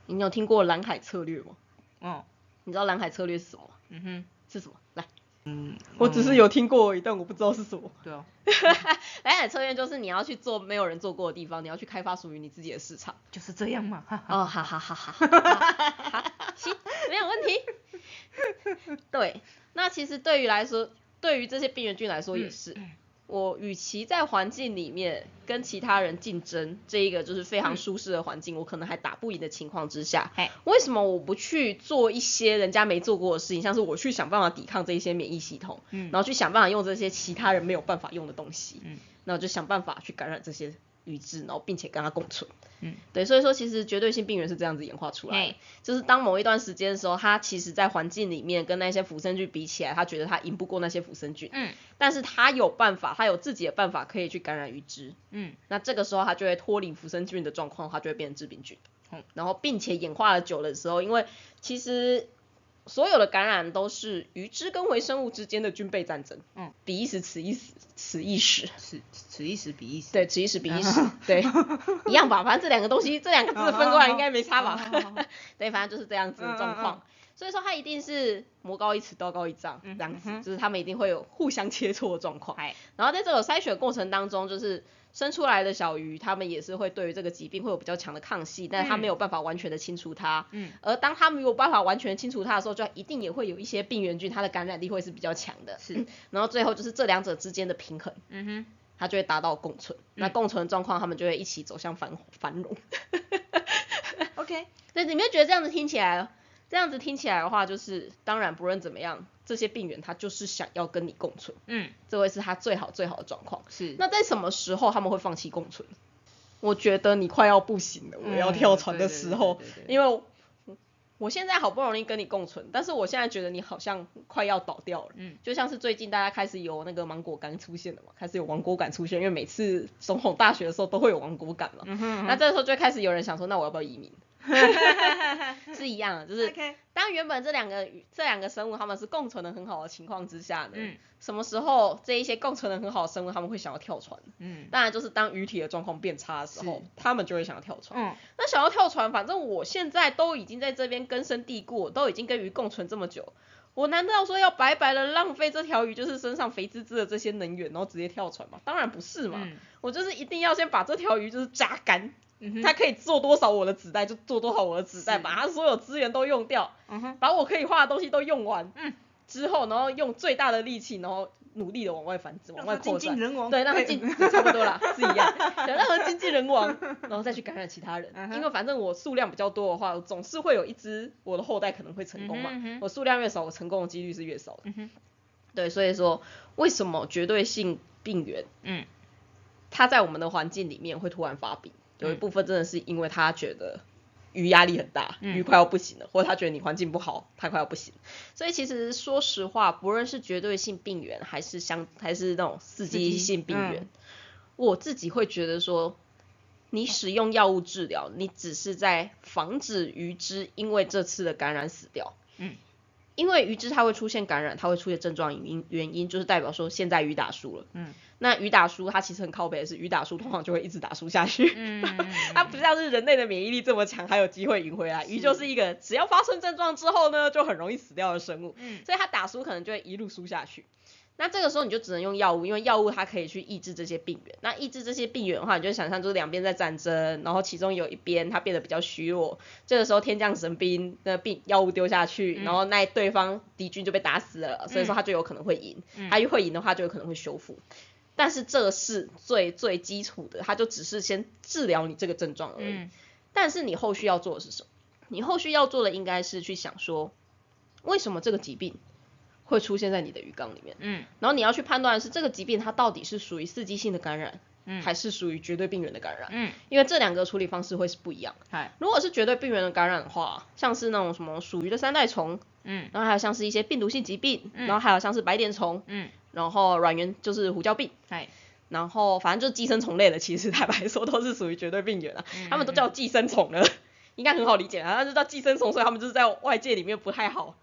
[SPEAKER 2] 你有听过蓝海策略吗？
[SPEAKER 1] 哦，
[SPEAKER 2] 你知道蓝海策略是什么吗？
[SPEAKER 1] 嗯哼，
[SPEAKER 2] 是什么？来，
[SPEAKER 1] 嗯，
[SPEAKER 2] 我只是有听过而已，但我不知道是什么。
[SPEAKER 1] 对啊，[laughs]
[SPEAKER 2] 蓝海策略就是你要去做没有人做过的地方，你要去开发属于你自己的市场。
[SPEAKER 1] 就是这样嘛，哈哈，
[SPEAKER 2] 哦，好好好好，好，[laughs] 行，没有问题。对，那其实对于来说，对于这些病原菌来说也是，我与其在环境里面跟其他人竞争，这一个就是非常舒适的环境，我可能还打不赢的情况之下，为什么我不去做一些人家没做过的事情，像是我去想办法抵抗这一些免疫系统，然后去想办法用这些其他人没有办法用的东西，然后就想办法去感染这些。与之，然后并且跟它共存。嗯，对，所以说其实绝对性病原是这样子演化出来的，就是当某一段时间的时候，它其实在环境里面跟那些腐生菌比起来，它觉得它赢不过那些腐生菌。嗯，但是它有办法，它有自己的办法可以去感染鱼之。嗯，那这个时候它就会脱离腐生菌的状况，它就会变成致病菌。嗯，然后并且演化了久的时候，因为其实。所有的感染都是鱼之跟微生物之间的军备战争。嗯，彼一时，此一时，此一时，
[SPEAKER 1] 此此一时，彼一时。
[SPEAKER 2] 对，此一时，彼一时。对，一样吧，反正这两个东西，这两个字分过来应该没差吧？[laughs] 对，反正就是这样子的状况。所以说，它一定是魔高一尺，道高一丈这样子，就是他们一定会有互相切磋的状况。然后在这个筛选过程当中，就是。生出来的小鱼，它们也是会对于这个疾病会有比较强的抗性，但是它没有办法完全的清除它。嗯。而当它没有办法完全清除它的时候，就一定也会有一些病原菌，它的感染力会是比较强的。是。[clears throat] 然后最后就是这两者之间的平衡，嗯哼，它就会达到共存。那共存的状况，它们就会一起走向繁繁荣。[laughs]
[SPEAKER 1] OK。
[SPEAKER 2] 对，你们觉得这样子听起来？这样子听起来的话，就是当然不论怎么样，这些病原他就是想要跟你共存，嗯，这会是他最好最好的状况。是。那在什么时候他们会放弃共存？我觉得你快要不行了，我要跳船的时候，因为我现在好不容易跟你共存，但是我现在觉得你好像快要倒掉了，嗯，就像是最近大家开始有那个芒果干出现了嘛，开始有亡果感出现，因为每次总统大选的时候都会有亡果感嘛，嗯哼那这个时候就开始有人想说，那我要不要移民？[laughs] 是一样的，就是当原本这两个这两个生物他们是共存的很好的情况之下呢，什么时候这一些共存的很好的生物他们会想要跳船？嗯，当然就是当鱼体的状况变差的时候，他们就会想要跳船。嗯，那想要跳船，反正我现在都已经在这边根深蒂固，都已经跟鱼共存这么久，我难道说要白白的浪费这条鱼就是身上肥滋滋的这些能源，然后直接跳船吗？当然不是嘛，我就是一定要先把这条鱼就是榨干。它可以做多少我的子弹就做多少我的子弹，把它所有资源都用掉，把我可以画的东西都用完，之后然后用最大的力气，然后努力的往外繁殖，往外扩散，对，让它进，[laughs] 差不多啦，是一样，让它经济人亡，然后再去感染其他人，因为反正我数量比较多的话，总是会有一只我的后代可能会成功嘛，我数量越少，我成功的几率是越少的，对，所以说为什么绝对性病原，嗯，它在我们的环境里面会突然发病？有一部分真的是因为他觉得鱼压力很大，鱼快要不行了，或者他觉得你环境不好，他快要不行。所以其实说实话，不论是绝对性病源，还是相还是那种刺激性病原，我自己会觉得说，你使用药物治疗，你只是在防止鱼只因为这次的感染死掉。嗯。因为鱼只它会出现感染，它会出现症状原因，原因就是代表说现在鱼打输了。嗯。那鱼打输，它其实很靠北的是，鱼打输通常就会一直打输下去。嗯。[laughs] 它不像是人类的免疫力这么强，还有机会赢回来。鱼就是一个只要发生症状之后呢，就很容易死掉的生物。嗯。所以它打输可能就会一路输下去。那这个时候你就只能用药物，因为药物它可以去抑制这些病原。那抑制这些病原的话，你就想象就是两边在战争，然后其中有一边它变得比较虚弱，这个时候天降神兵，那病药物丢下去，然后那对方敌军就被打死了，所以说他就有可能会赢。他会赢的话，就有可能会修复。但是这是最最基础的，它就只是先治疗你这个症状而已。但是你后续要做的是什么？你后续要做的应该是去想说，为什么这个疾病？会出现在你的鱼缸里面，嗯，然后你要去判断是这个疾病它到底是属于刺激性的感染，嗯，还是属于绝对病原的感染，嗯，因为这两个处理方式会是不一样。嗨，如果是绝对病原的感染的话，像是那种什么属鱼的三代虫，嗯，然后还有像是一些病毒性疾病，然后还有像是白点虫，嗯，然后软源就是胡椒病，嗨，然后反正就是寄生虫类的，其实坦白说都是属于绝对病原啊，他们都叫寄生虫了，应该很好理解啊，那就叫寄生虫，所以他们就是在外界里面不太好。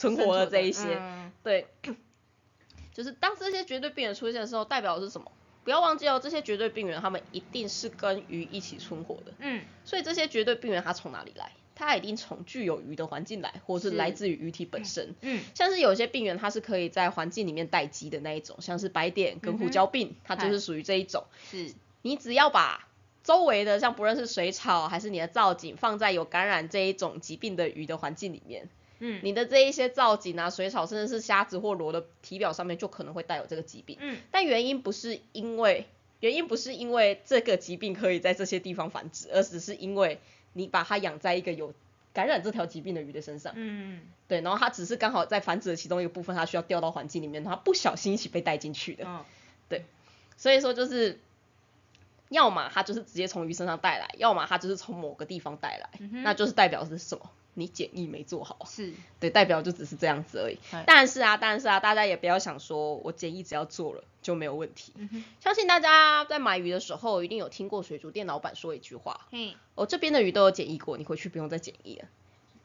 [SPEAKER 2] 存活的这一些，对，[clears throat] 就是当这些绝对病人出现的时候，代表的是什么？不要忘记哦，这些绝对病原它们一定是跟鱼一起存活的。嗯，所以这些绝对病原它从哪里来？它一定从具有鱼的环境来，或是来自于鱼体本身。嗯，像是有些病原它是可以在环境里面待机的那一种，像是白点跟胡椒病，它就是属于这一种。是，你只要把周围的像不论是水草还是你的造景放在有感染这一种疾病的鱼的环境里面。嗯，你的这一些造景啊、水草，甚至是虾子或螺的体表上面，就可能会带有这个疾病。嗯，但原因不是因为原因不是因为这个疾病可以在这些地方繁殖，而只是因为你把它养在一个有感染这条疾病的鱼的身上。嗯，对，然后它只是刚好在繁殖的其中一个部分，它需要掉到环境里面，它不小心一起被带进去的。嗯，对，所以说就是。要么它就是直接从鱼身上带来，要么它就是从某个地方带来，那就是代表是什么？你检疫没做好。
[SPEAKER 1] 是，
[SPEAKER 2] 对，代表就只是这样子而已。但是啊，但是啊，大家也不要想说我检疫只要做了就没有问题。相信大家在买鱼的时候一定有听过水族店老板说一句话：，嗯我这边的鱼都有检疫过，你回去不用再检疫了。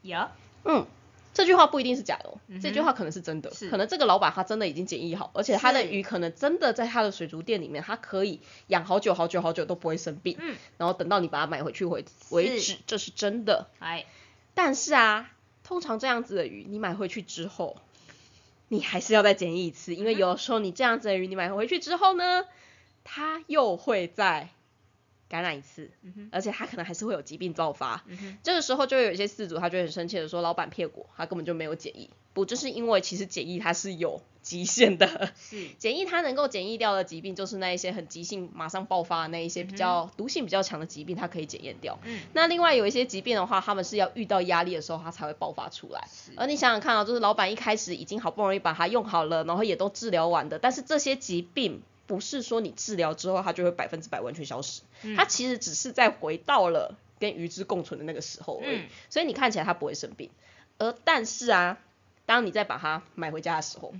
[SPEAKER 1] 有，
[SPEAKER 2] 嗯。这句话不一定是假的，这句话可能是真的，可能这个老板他真的已经检疫好，而且他的鱼可能真的在他的水族店里面，他可以养好久好久好久都不会生病，嗯，然后等到你把它买回去为为止，这是真的。哎，但是啊，通常这样子的鱼你买回去之后，你还是要再检疫一次，因为有的时候你这样子的鱼你买回去之后呢，它又会在。感染一次，而且他可能还是会有疾病爆发，这个时候就有一些饲主他就很生气的说，老板骗我，他根本就没有检疫，不就是因为其实检疫它是有极限的，是 [laughs] 检疫它能够检疫掉的疾病就是那一些很急性马上爆发的那一些比较毒性比较强的疾病，它可以检验掉。嗯，那另外有一些疾病的话，他们是要遇到压力的时候它才会爆发出来。而你想想看啊，就是老板一开始已经好不容易把它用好了，然后也都治疗完的，但是这些疾病。不是说你治疗之后它就会百分之百完全消失，它其实只是在回到了跟鱼之共存的那个时候而已，所以你看起来它不会生病，而但是啊，当你再把它买回家的时候，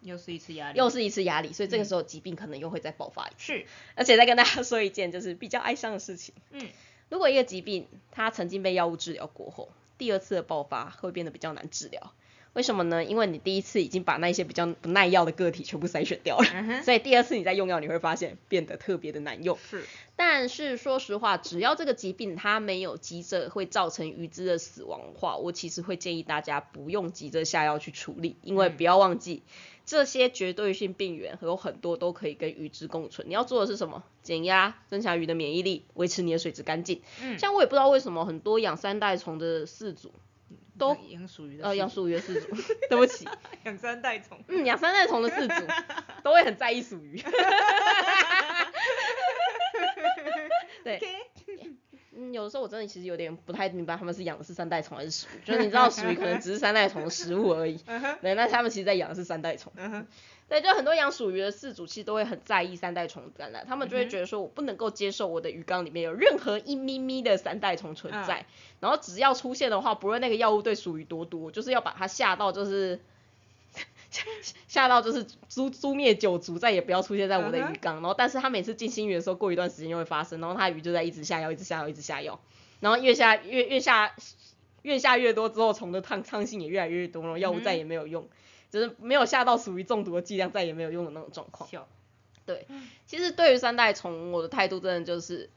[SPEAKER 1] 又是一次压力，
[SPEAKER 2] 又是一次压力，所以这个时候疾病可能又会再爆发一次。
[SPEAKER 1] 是，
[SPEAKER 2] 而且再跟大家说一件就是比较哀伤的事情，嗯，如果一个疾病它曾经被药物治疗过后，第二次的爆发会变得比较难治疗。为什么呢？因为你第一次已经把那些比较不耐药的个体全部筛选掉了，[laughs] 所以第二次你再用药，你会发现变得特别的难用。
[SPEAKER 1] 是，
[SPEAKER 2] 但是说实话，只要这个疾病它没有急着会造成鱼只的死亡的话，我其实会建议大家不用急着下药去处理，因为不要忘记这些绝对性病原有很多都可以跟鱼只共存。你要做的是什么？减压，增强鱼的免疫力，维持你的水质干净。嗯，像我也不知道为什么很多养三代虫的饲主。都
[SPEAKER 1] 养属鱼的
[SPEAKER 2] 呃，养属鱼的饲主，[laughs] 对不起，[laughs]
[SPEAKER 1] 养三代虫，
[SPEAKER 2] 嗯，养三代虫的饲主 [laughs] 都会很在意属鱼，对，嗯，有的时候我真的其实有点不太明白他们是养的是三代虫还是属鱼，就是你知道鼠鱼可能只是三代虫的食物而已，对，那他们其实在养的是三代虫。对，就很多养鼠鱼的饲主其实都会很在意三代虫感染，他们就会觉得说，我不能够接受我的鱼缸里面有任何一咪咪的三代虫存在，然后只要出现的话，不论那个药物对鼠鱼多毒，就是要把它吓到，就是 [laughs] 吓到就是诛诛灭九族，再也不要出现在我的鱼缸。然后，但是他每次进新鱼的时候，过一段时间就会发生，然后他鱼就在一直下药，一直下药，一直下药，然后越下越越下越下越多之后，虫的抗抗性也越来越多，然后药物再也没有用。就是没有下到属于中毒的剂量，再也没有用的那种状况。对，其实对于三代虫，我的态度真的就是，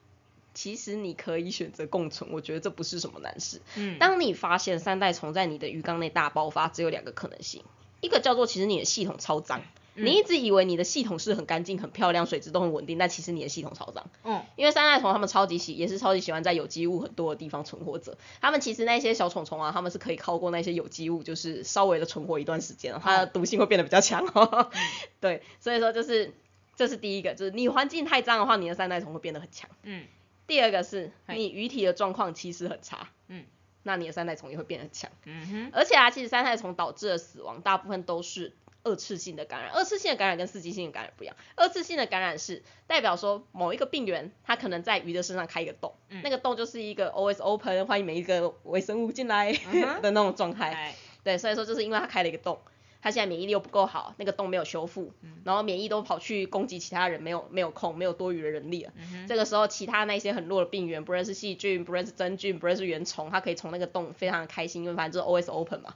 [SPEAKER 2] 其实你可以选择共存，我觉得这不是什么难事。嗯，当你发现三代虫在你的鱼缸内大爆发，只有两个可能性，一个叫做其实你的系统超脏。你一直以为你的系统是很干净、很漂亮，水质都很稳定，但其实你的系统超脏。嗯，因为三代虫它们超级喜，也是超级喜欢在有机物很多的地方存活着。它们其实那些小虫虫啊，它们是可以靠过那些有机物，就是稍微的存活一段时间，它的毒性会变得比较强。[laughs] 对，所以说就是这是第一个，就是你环境太脏的话，你的三代虫会变得很强。嗯。第二个是你鱼体的状况其实很差。嗯。那你的三代虫也会变得很强。嗯哼。而且啊，其实三代虫导致的死亡大部分都是。二次性的感染，二次性的感染跟刺激性的感染不一样。二次性的感染是代表说某一个病原，它可能在鱼的身上开一个洞，那个洞就是一个 always open，欢迎每一个微生物进来 [laughs] 的那种状态。对，所以说就是因为它开了一个洞，它现在免疫力又不够好，那个洞没有修复，然后免疫都跑去攻击其他人，没有没有空，没有多余的人力了。这个时候，其他那些很弱的病原，不论是细菌，不论是真菌，不论是原虫，它可以从那个洞非常的开心，因为反正就是 always open 嘛。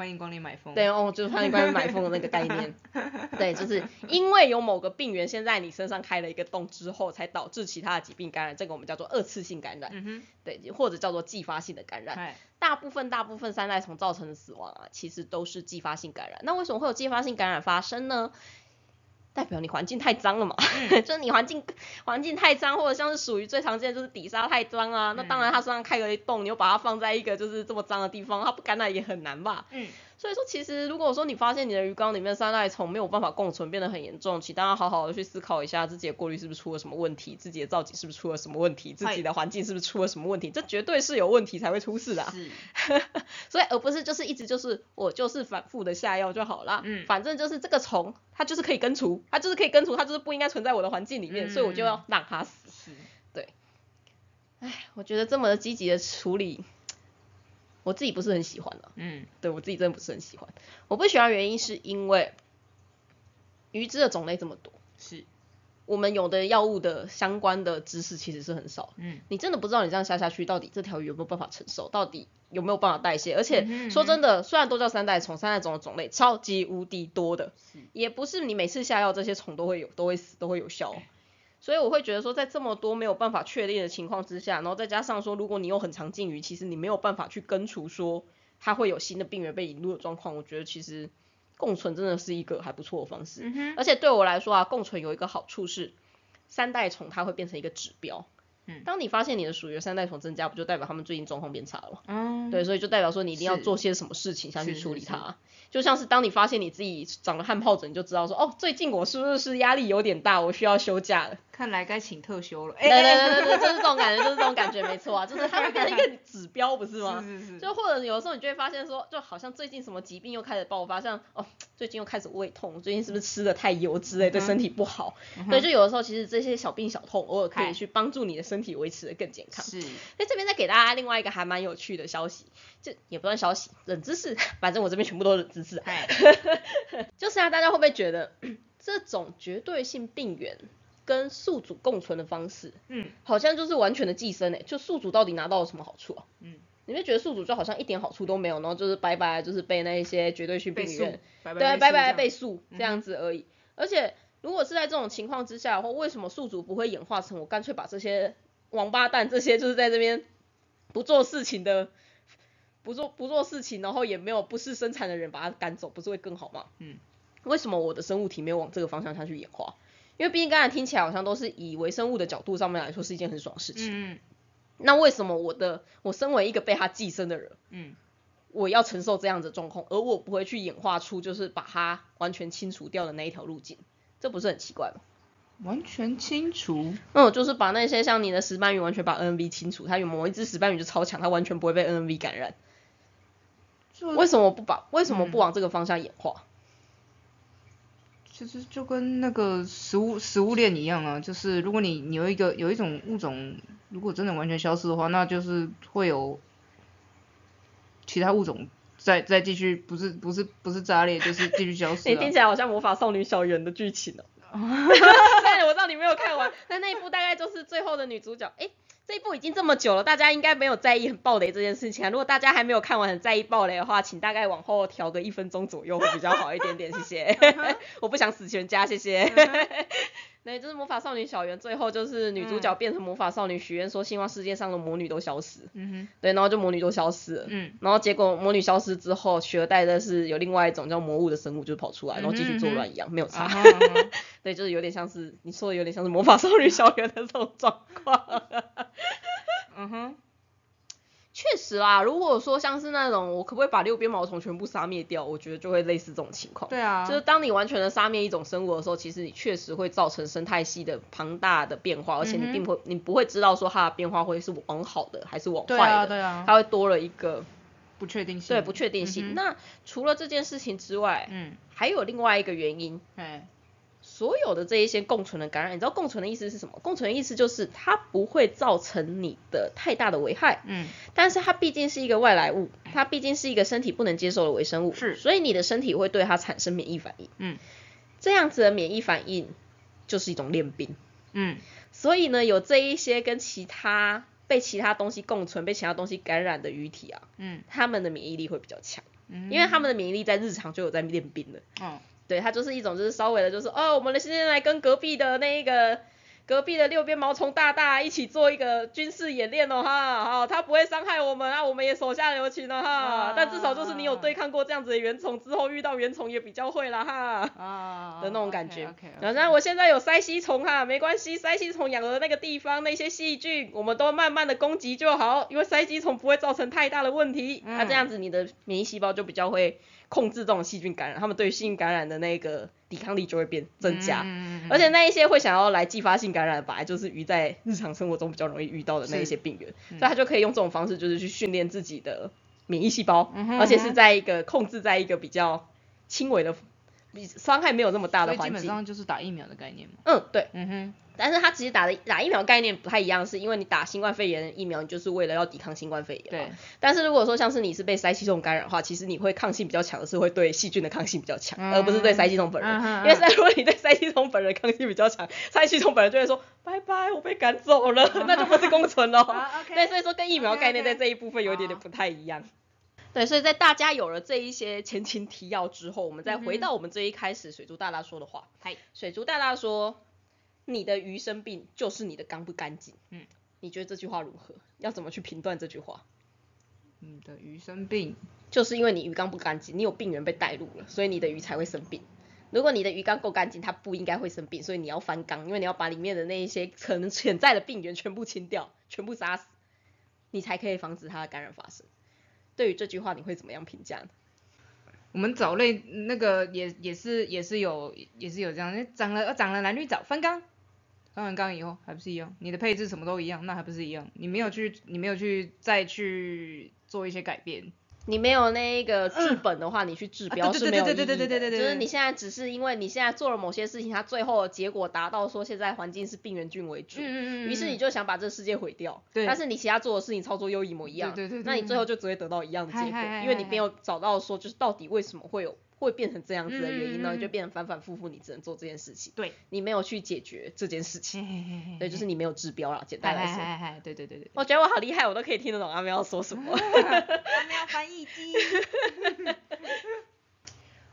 [SPEAKER 1] 欢迎光临买风。
[SPEAKER 2] 对哦，就是欢迎光临买风的那个概念。[laughs] 对，就是因为有某个病原先在你身上开了一个洞之后，才导致其他的疾病感染，这个我们叫做二次性感染。嗯哼。对，或者叫做继发性的感染。大部分大部分三代虫造成的死亡啊，其实都是继发性感染。那为什么会有继发性感染发生呢？代表你环境太脏了嘛，[laughs] 就是你环境环境太脏，或者像是属于最常见的就是底沙太脏啊，那当然它身上开了一洞，你又把它放在一个就是这么脏的地方，它不感染也很难吧？嗯。所以说，其实如果说你发现你的鱼缸里面三赖虫没有办法共存，变得很严重，请大家好好的去思考一下自己的过滤是不是出了什么问题，自己的造景是不是出了什么问题，自己的环境是不是出了什么问题，这绝对是有问题才会出事的。是。[laughs] 所以而不是就是一直就是我就是反复的下药就好了。嗯。反正就是这个虫，它就是可以根除，它就是可以根除，它就是不应该存在我的环境里面，所以我就要让它死。是。对。哎，我觉得这么积极的处理。我自己不是很喜欢的，嗯，对我自己真的不是很喜欢。我不喜欢原因是因为鱼汁的种类这么多，是我们有的药物的相关的知识其实是很少，嗯，你真的不知道你这样下下去到底这条鱼有没有办法承受，到底有没有办法代谢。而且说真的，虽然都叫三代虫，三代虫的种类超级无敌多的，也不是你每次下药这些虫都会有都会死都会有效。所以我会觉得说，在这么多没有办法确定的情况之下，然后再加上说，如果你有很长禁渔，其实你没有办法去根除说它会有新的病源被引入的状况，我觉得其实共存真的是一个还不错的方式。而且对我来说啊，共存有一个好处是，三代虫它会变成一个指标。当你发现你的属于三代虫增加，不就代表他们最近状况变差了吗？嗯，对，所以就代表说你一定要做些什么事情下去处理它。就像是当你发现你自己长了汗疱疹，你就知道说，哦，最近我是不是压力有点大，我需要休假了。
[SPEAKER 1] 看来该请特休了。
[SPEAKER 2] 对对对对，就是这种感觉，就是这种感觉，没错啊，就是它会变成一个指标，不是吗？
[SPEAKER 1] 是是是。
[SPEAKER 2] 就或者有的时候你就会发现说，就好像最近什么疾病又开始爆发，像哦，最近又开始胃痛，最近是不是吃的太油之类，对身体不好。所以就有的时候其实这些小病小痛，偶尔可以去帮助你的身体维持的更健康。是。那这边再给大家另外一个还蛮有趣的消息，这也不算消息，冷知识，反正我这边全部都是冷知识。[laughs] 就是啊，大家会不会觉得这种绝对性病源跟宿主共存的方式，嗯，好像就是完全的寄生诶？就宿主到底拿到了什么好处啊？嗯，你会觉得宿主就好像一点好处都没有，然后就是白白就是被那一些绝对性病源，对，白白被宿这样子而已。而且如果是在这种情况之下，的话为什么宿主不会演化成我干脆把这些王八蛋这些就是在这边不做事情的？不做不做事情，然后也没有不是生产的人把它赶走，不是会更好吗？嗯，为什么我的生物体没有往这个方向下去演化？因为毕竟刚才听起来好像都是以微生物的角度上面来说是一件很爽的事情。嗯那为什么我的我身为一个被他寄生的人，嗯，我要承受这样的状况，而我不会去演化出就是把它完全清除掉的那一条路径？这不是很奇怪吗？
[SPEAKER 1] 完全清除？
[SPEAKER 2] 嗯，就是把那些像你的石斑鱼完全把 N V 清除，它有某一只石斑鱼就超强，它完全不会被 N V 感染。为什么不把为什么不往这个方向演化？
[SPEAKER 1] 其实就跟那个食物食物链一样啊，就是如果你你有一个有一种物种，如果真的完全消失的话，那就是会有其他物种再再继续，不是不是不是炸裂，就是继续消失。[laughs]
[SPEAKER 2] 你听起来好像魔法少女小圆的剧情哦。但我知道你没有看完，但那一部大概就是最后的女主角，哎。这一部已经这么久了，大家应该没有在意很暴雷这件事情啊。如果大家还没有看完很在意暴雷的话，请大概往后调个一分钟左右会比较好一点点，谢谢。[laughs] 我不想死全家，谢谢。对，就是魔法少女小圆，最后就是女主角变成魔法少女，许愿说希望世界上的魔女都消失。嗯哼。对，然后就魔女都消失了。嗯。然后结果魔女消失之后，取而代的是有另外一种叫魔物的生物就跑出来，然后继续作乱一样，没有差。[laughs] 对，就是有点像是你说的，有点像是魔法少女小圆的这种状况。[laughs] 嗯哼。确实啦，如果说像是那种我可不可以把六边毛虫全部杀灭掉，我觉得就会类似这种情况。
[SPEAKER 1] 对啊，
[SPEAKER 2] 就是当你完全的杀灭一种生物的时候，其实你确实会造成生态系的庞大的变化，而且你并不你不会知道说它的变化会是往好的还是往坏的。对啊，
[SPEAKER 1] 对啊，
[SPEAKER 2] 它会多了一个
[SPEAKER 1] 不确定性。
[SPEAKER 2] 对，不确定性。那除了这件事情之外，嗯，还有另外一个原因。哎。所有的这一些共存的感染，你知道共存的意思是什么？共存的意思就是它不会造成你的太大的危害，嗯，但是它毕竟是一个外来物，它毕竟是一个身体不能接受的微生物，
[SPEAKER 1] 是，
[SPEAKER 2] 所以你的身体会对它产生免疫反应，嗯，这样子的免疫反应就是一种练兵，嗯，所以呢，有这一些跟其他被其他东西共存、被其他东西感染的鱼体啊，嗯，他们的免疫力会比较强，嗯，因为他们的免疫力在日常就有在练兵了，嗯。对，它就是一种，就是稍微的，就是哦，我们现在来跟隔壁的那一个，隔壁的六边毛虫大大一起做一个军事演练哦哈，好，它不会伤害我们啊，我们也手下留情了哈，但至少就是你有对抗过这样子的原虫之后，遇到原虫也比较会了哈，啊的那种感觉。然后我现在有塞吸虫哈，没关系，塞吸虫养的那个地方那些细菌，我们都慢慢的攻击就好，因为塞吸虫不会造成太大的问题，那这样子你的免疫细胞就比较会。控制这种细菌感染，他们对细菌感染的那个抵抗力就会变增加，而且那一些会想要来继发性感染，本来就是鱼在日常生活中比较容易遇到的那一些病原，所以他就可以用这种方式，就是去训练自己的免疫细胞，而且是在一个控制在一个比较轻微的，比伤害没有那么大的环境，
[SPEAKER 1] 基本上就是打疫苗的概念嘛。
[SPEAKER 2] 嗯，对，嗯哼。但是它其实打的打疫苗概念不太一样，是因为你打新冠肺炎疫苗，你就是为了要抵抗新冠肺炎。
[SPEAKER 1] 对。
[SPEAKER 2] 但是如果说像是你是被塞系统感染的话，其实你会抗性比较强的是会对细菌的抗性比较强，而不是对塞系统本人。因为如果你对塞系统本人抗性比较强，塞系统本人就会说拜拜，我被赶走了，[laughs] 那就不是共存了。对，所以说跟疫苗概念在这一部分有一点点不太一样。对，所以在大家有了这一些前情提要之后，我们再回到我们这一开始水珠大大说的话。
[SPEAKER 1] 嗨，
[SPEAKER 2] 水珠大大说。你的鱼生病就是你的缸不干净，嗯，你觉得这句话如何？要怎么去评断这句话？
[SPEAKER 1] 你的鱼生病
[SPEAKER 2] 就是因为你鱼缸不干净，你有病源被带入了，所以你的鱼才会生病。如果你的鱼缸够干净，它不应该会生病，所以你要翻缸，因为你要把里面的那一些可能潜在的病源全部清掉，全部杀死，你才可以防止它的感染发生。对于这句话，你会怎么样评价呢？
[SPEAKER 1] 我们藻类那个也也是也是有也是有这样，长了长了蓝绿藻翻缸。翻完刚以后还不是一样，你的配置什么都一样，那还不是一样？你没有去，你没有去再去做一些改变，
[SPEAKER 2] 你没有那个治本的话，你去治标是没有意义
[SPEAKER 1] 的。
[SPEAKER 2] 就是你现在只是因为你现在做了某些事情，它最后的结果达到说现在环境是病原菌为主，于是你就想把这个世界毁掉。对。但是你其他做的事情操作又一模一样，
[SPEAKER 1] 对对对。
[SPEAKER 2] 那你最后就只会得到一样的结果，因为你没有找到说就是到底为什么会有。会变成这样子的原因呢，就变成反反复复，你只能做这件事情。
[SPEAKER 1] 对，
[SPEAKER 2] 你没有去解决这件事情，对，就是你没有治标了。简单来说，
[SPEAKER 1] 对对对对。
[SPEAKER 2] 我觉得我好厉害，我都可以听得懂阿喵说什么。
[SPEAKER 1] 阿喵翻译机。[laughs]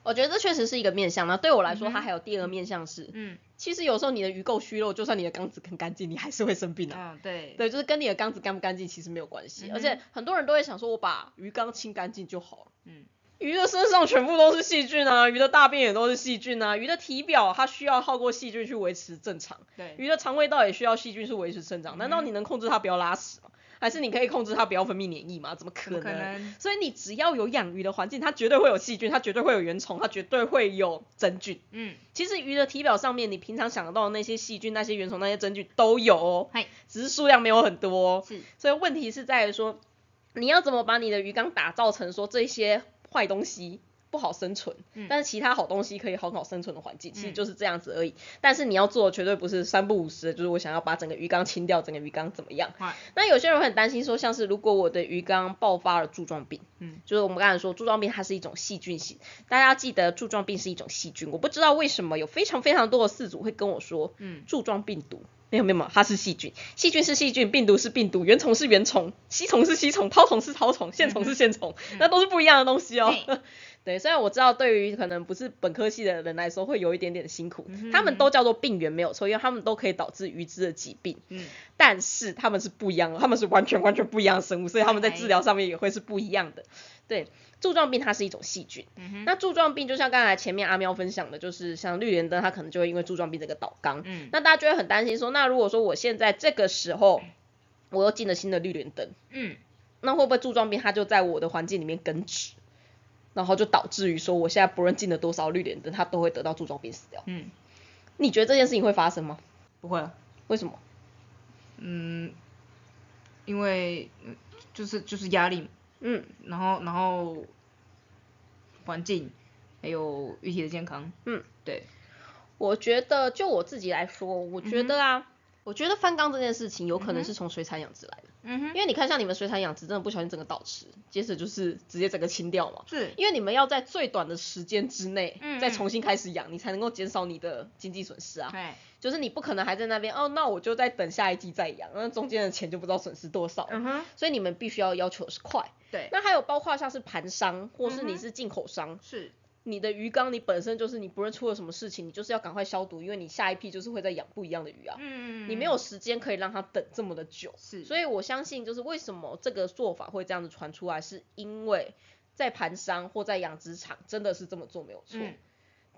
[SPEAKER 2] 我觉得这确实是一个面向。那对我来说，它还有第二个面向是，嗯，其实有时候你的鱼够虚弱，就算你的缸子很干净，你还是会生病的。
[SPEAKER 1] 嗯，对。
[SPEAKER 2] 对，就是跟你的缸子干不干净其实没有关系。而且很多人都会想说，我把鱼缸清干净就好了。嗯。鱼的身上全部都是细菌啊，鱼的大便也都是细菌啊，鱼的体表它需要透过细菌去维持正常。
[SPEAKER 1] 对，
[SPEAKER 2] 鱼的肠胃道也需要细菌去维持生长。难道你能控制它不要拉屎吗？还是你可以控制它不要分泌黏液吗？怎么可能？所以你只要有养鱼的环境，它绝对会有细菌，它绝对会有原虫，它绝对会有真菌。嗯，其实鱼的体表上面，你平常想得到的那些细菌、那些原虫、那些真菌都有哦，只是数量没有很多。是，所以问题是在于说，你要怎么把你的鱼缸打造成说这些。坏东西不好生存，但是其他好东西可以很好生存的环境，其实就是这样子而已。但是你要做的绝对不是三不五时，就是我想要把整个鱼缸清掉，整个鱼缸怎么样？那有些人很担心说，像是如果我的鱼缸爆发了柱状病，嗯，就是我们刚才说柱状病它是一种细菌性，大家记得柱状病是一种细菌。我不知道为什么有非常非常多的饲主会跟我说，嗯，柱状病毒。没有没有，它是细菌，细菌是细菌，病毒是病毒，原虫是原虫，吸虫是吸虫，绦虫是绦虫，线虫是线虫，那都是不一样的东西哦。对，虽然我知道对于可能不是本科系的人来说会有一点点辛苦，他们都叫做病原没有错，因为他们都可以导致鱼只的疾病。嗯，但是他们是不一样的，他们是完全完全不一样的生物，所以他们在治疗上面也会是不一样的。对。柱状病它是一种细菌，那柱状病就像刚才前面阿喵分享的，就是像绿莲灯，它可能就会因为柱状病这个倒缸，那大家就会很担心说，那如果说我现在这个时候我又进了新的绿莲灯，嗯，那会不会柱状病它就在我的环境里面根植，然后就导致于说我现在不论进了多少绿点灯，它都会得到柱状病死掉？嗯，你觉得这件事情会发生吗？
[SPEAKER 1] 不会，
[SPEAKER 2] 为什么？
[SPEAKER 1] 嗯，因为就是就是压力。嗯，然后然后环境还有鱼体的健康，嗯，对，
[SPEAKER 2] 我觉得就我自己来说，我觉得啊，我觉得翻缸这件事情有可能是从水产养殖来的，嗯哼，因为你看像你们水产养殖真的不小心整个倒池，接着就是直接整个清掉嘛，
[SPEAKER 1] 是，
[SPEAKER 2] 因为你们要在最短的时间之内嗯再重新开始养，你才能够减少你的经济损失啊，对。就是你不可能还在那边哦，那我就在等下一季再养，那中间的钱就不知道损失多少。嗯哼。所以你们必须要要求是快。
[SPEAKER 1] 对。
[SPEAKER 2] 那还有包括像是盘商，或是你是进口商，
[SPEAKER 1] 是，
[SPEAKER 2] 你的鱼缸你本身就是你不论出了什么事情，你就是要赶快消毒，因为你下一批就是会在养不一样的鱼啊。
[SPEAKER 1] 嗯，
[SPEAKER 2] 你没有时间可以让它等这么的久。
[SPEAKER 1] 是，
[SPEAKER 2] 所以我相信就是为什么这个做法会这样子传出来，是因为在盘商或在养殖场真的是这么做没有错。
[SPEAKER 1] 嗯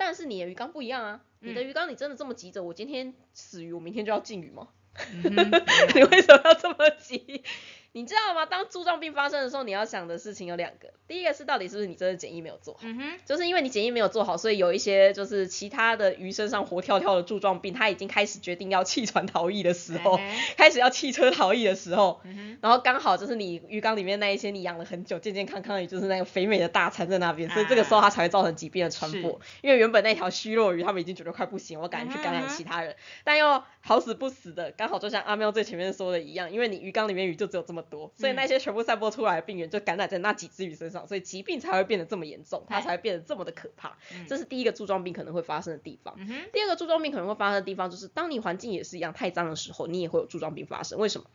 [SPEAKER 2] 但是你的鱼缸不一样啊，你的鱼缸你真的这么急着，我今天死鱼，我明天就要进鱼吗？[laughs] 你为什么要这么急？你知道吗？当柱状病发生的时候，你要想的事情有两个。第一个是到底是不是你真的检疫没有做好，
[SPEAKER 1] 嗯哼，
[SPEAKER 2] 就是因为你检疫没有做好，所以有一些就是其他的鱼身上活跳跳的柱状病，它已经开始决定要弃船逃逸的时候，
[SPEAKER 1] 嗯
[SPEAKER 2] 开始要弃车逃逸的时候，
[SPEAKER 1] 嗯
[SPEAKER 2] 然后刚好就是你鱼缸里面那一些你养了很久、健健康康的鱼，就是那个肥美的大餐在那边，所以这个时候它才会造成疾病的传播。因为原本那条虚弱鱼，他们已经觉得快不行，我赶紧去感染其他人，但又好死不死的，刚好就像阿喵最前面说的一样，因为你鱼缸里面鱼就只有这么多，所以那些全部散播出来的病原就感染在那几只鱼身上，所以疾病才会变得这么严重，它才会变得这么的可怕。这是第一个柱状病可能会发生的地方。
[SPEAKER 1] 嗯，
[SPEAKER 2] 第二个柱状病可能会发生的地方，就是当你环境也是一样太脏的时候，你也会有柱状病发生。为什么？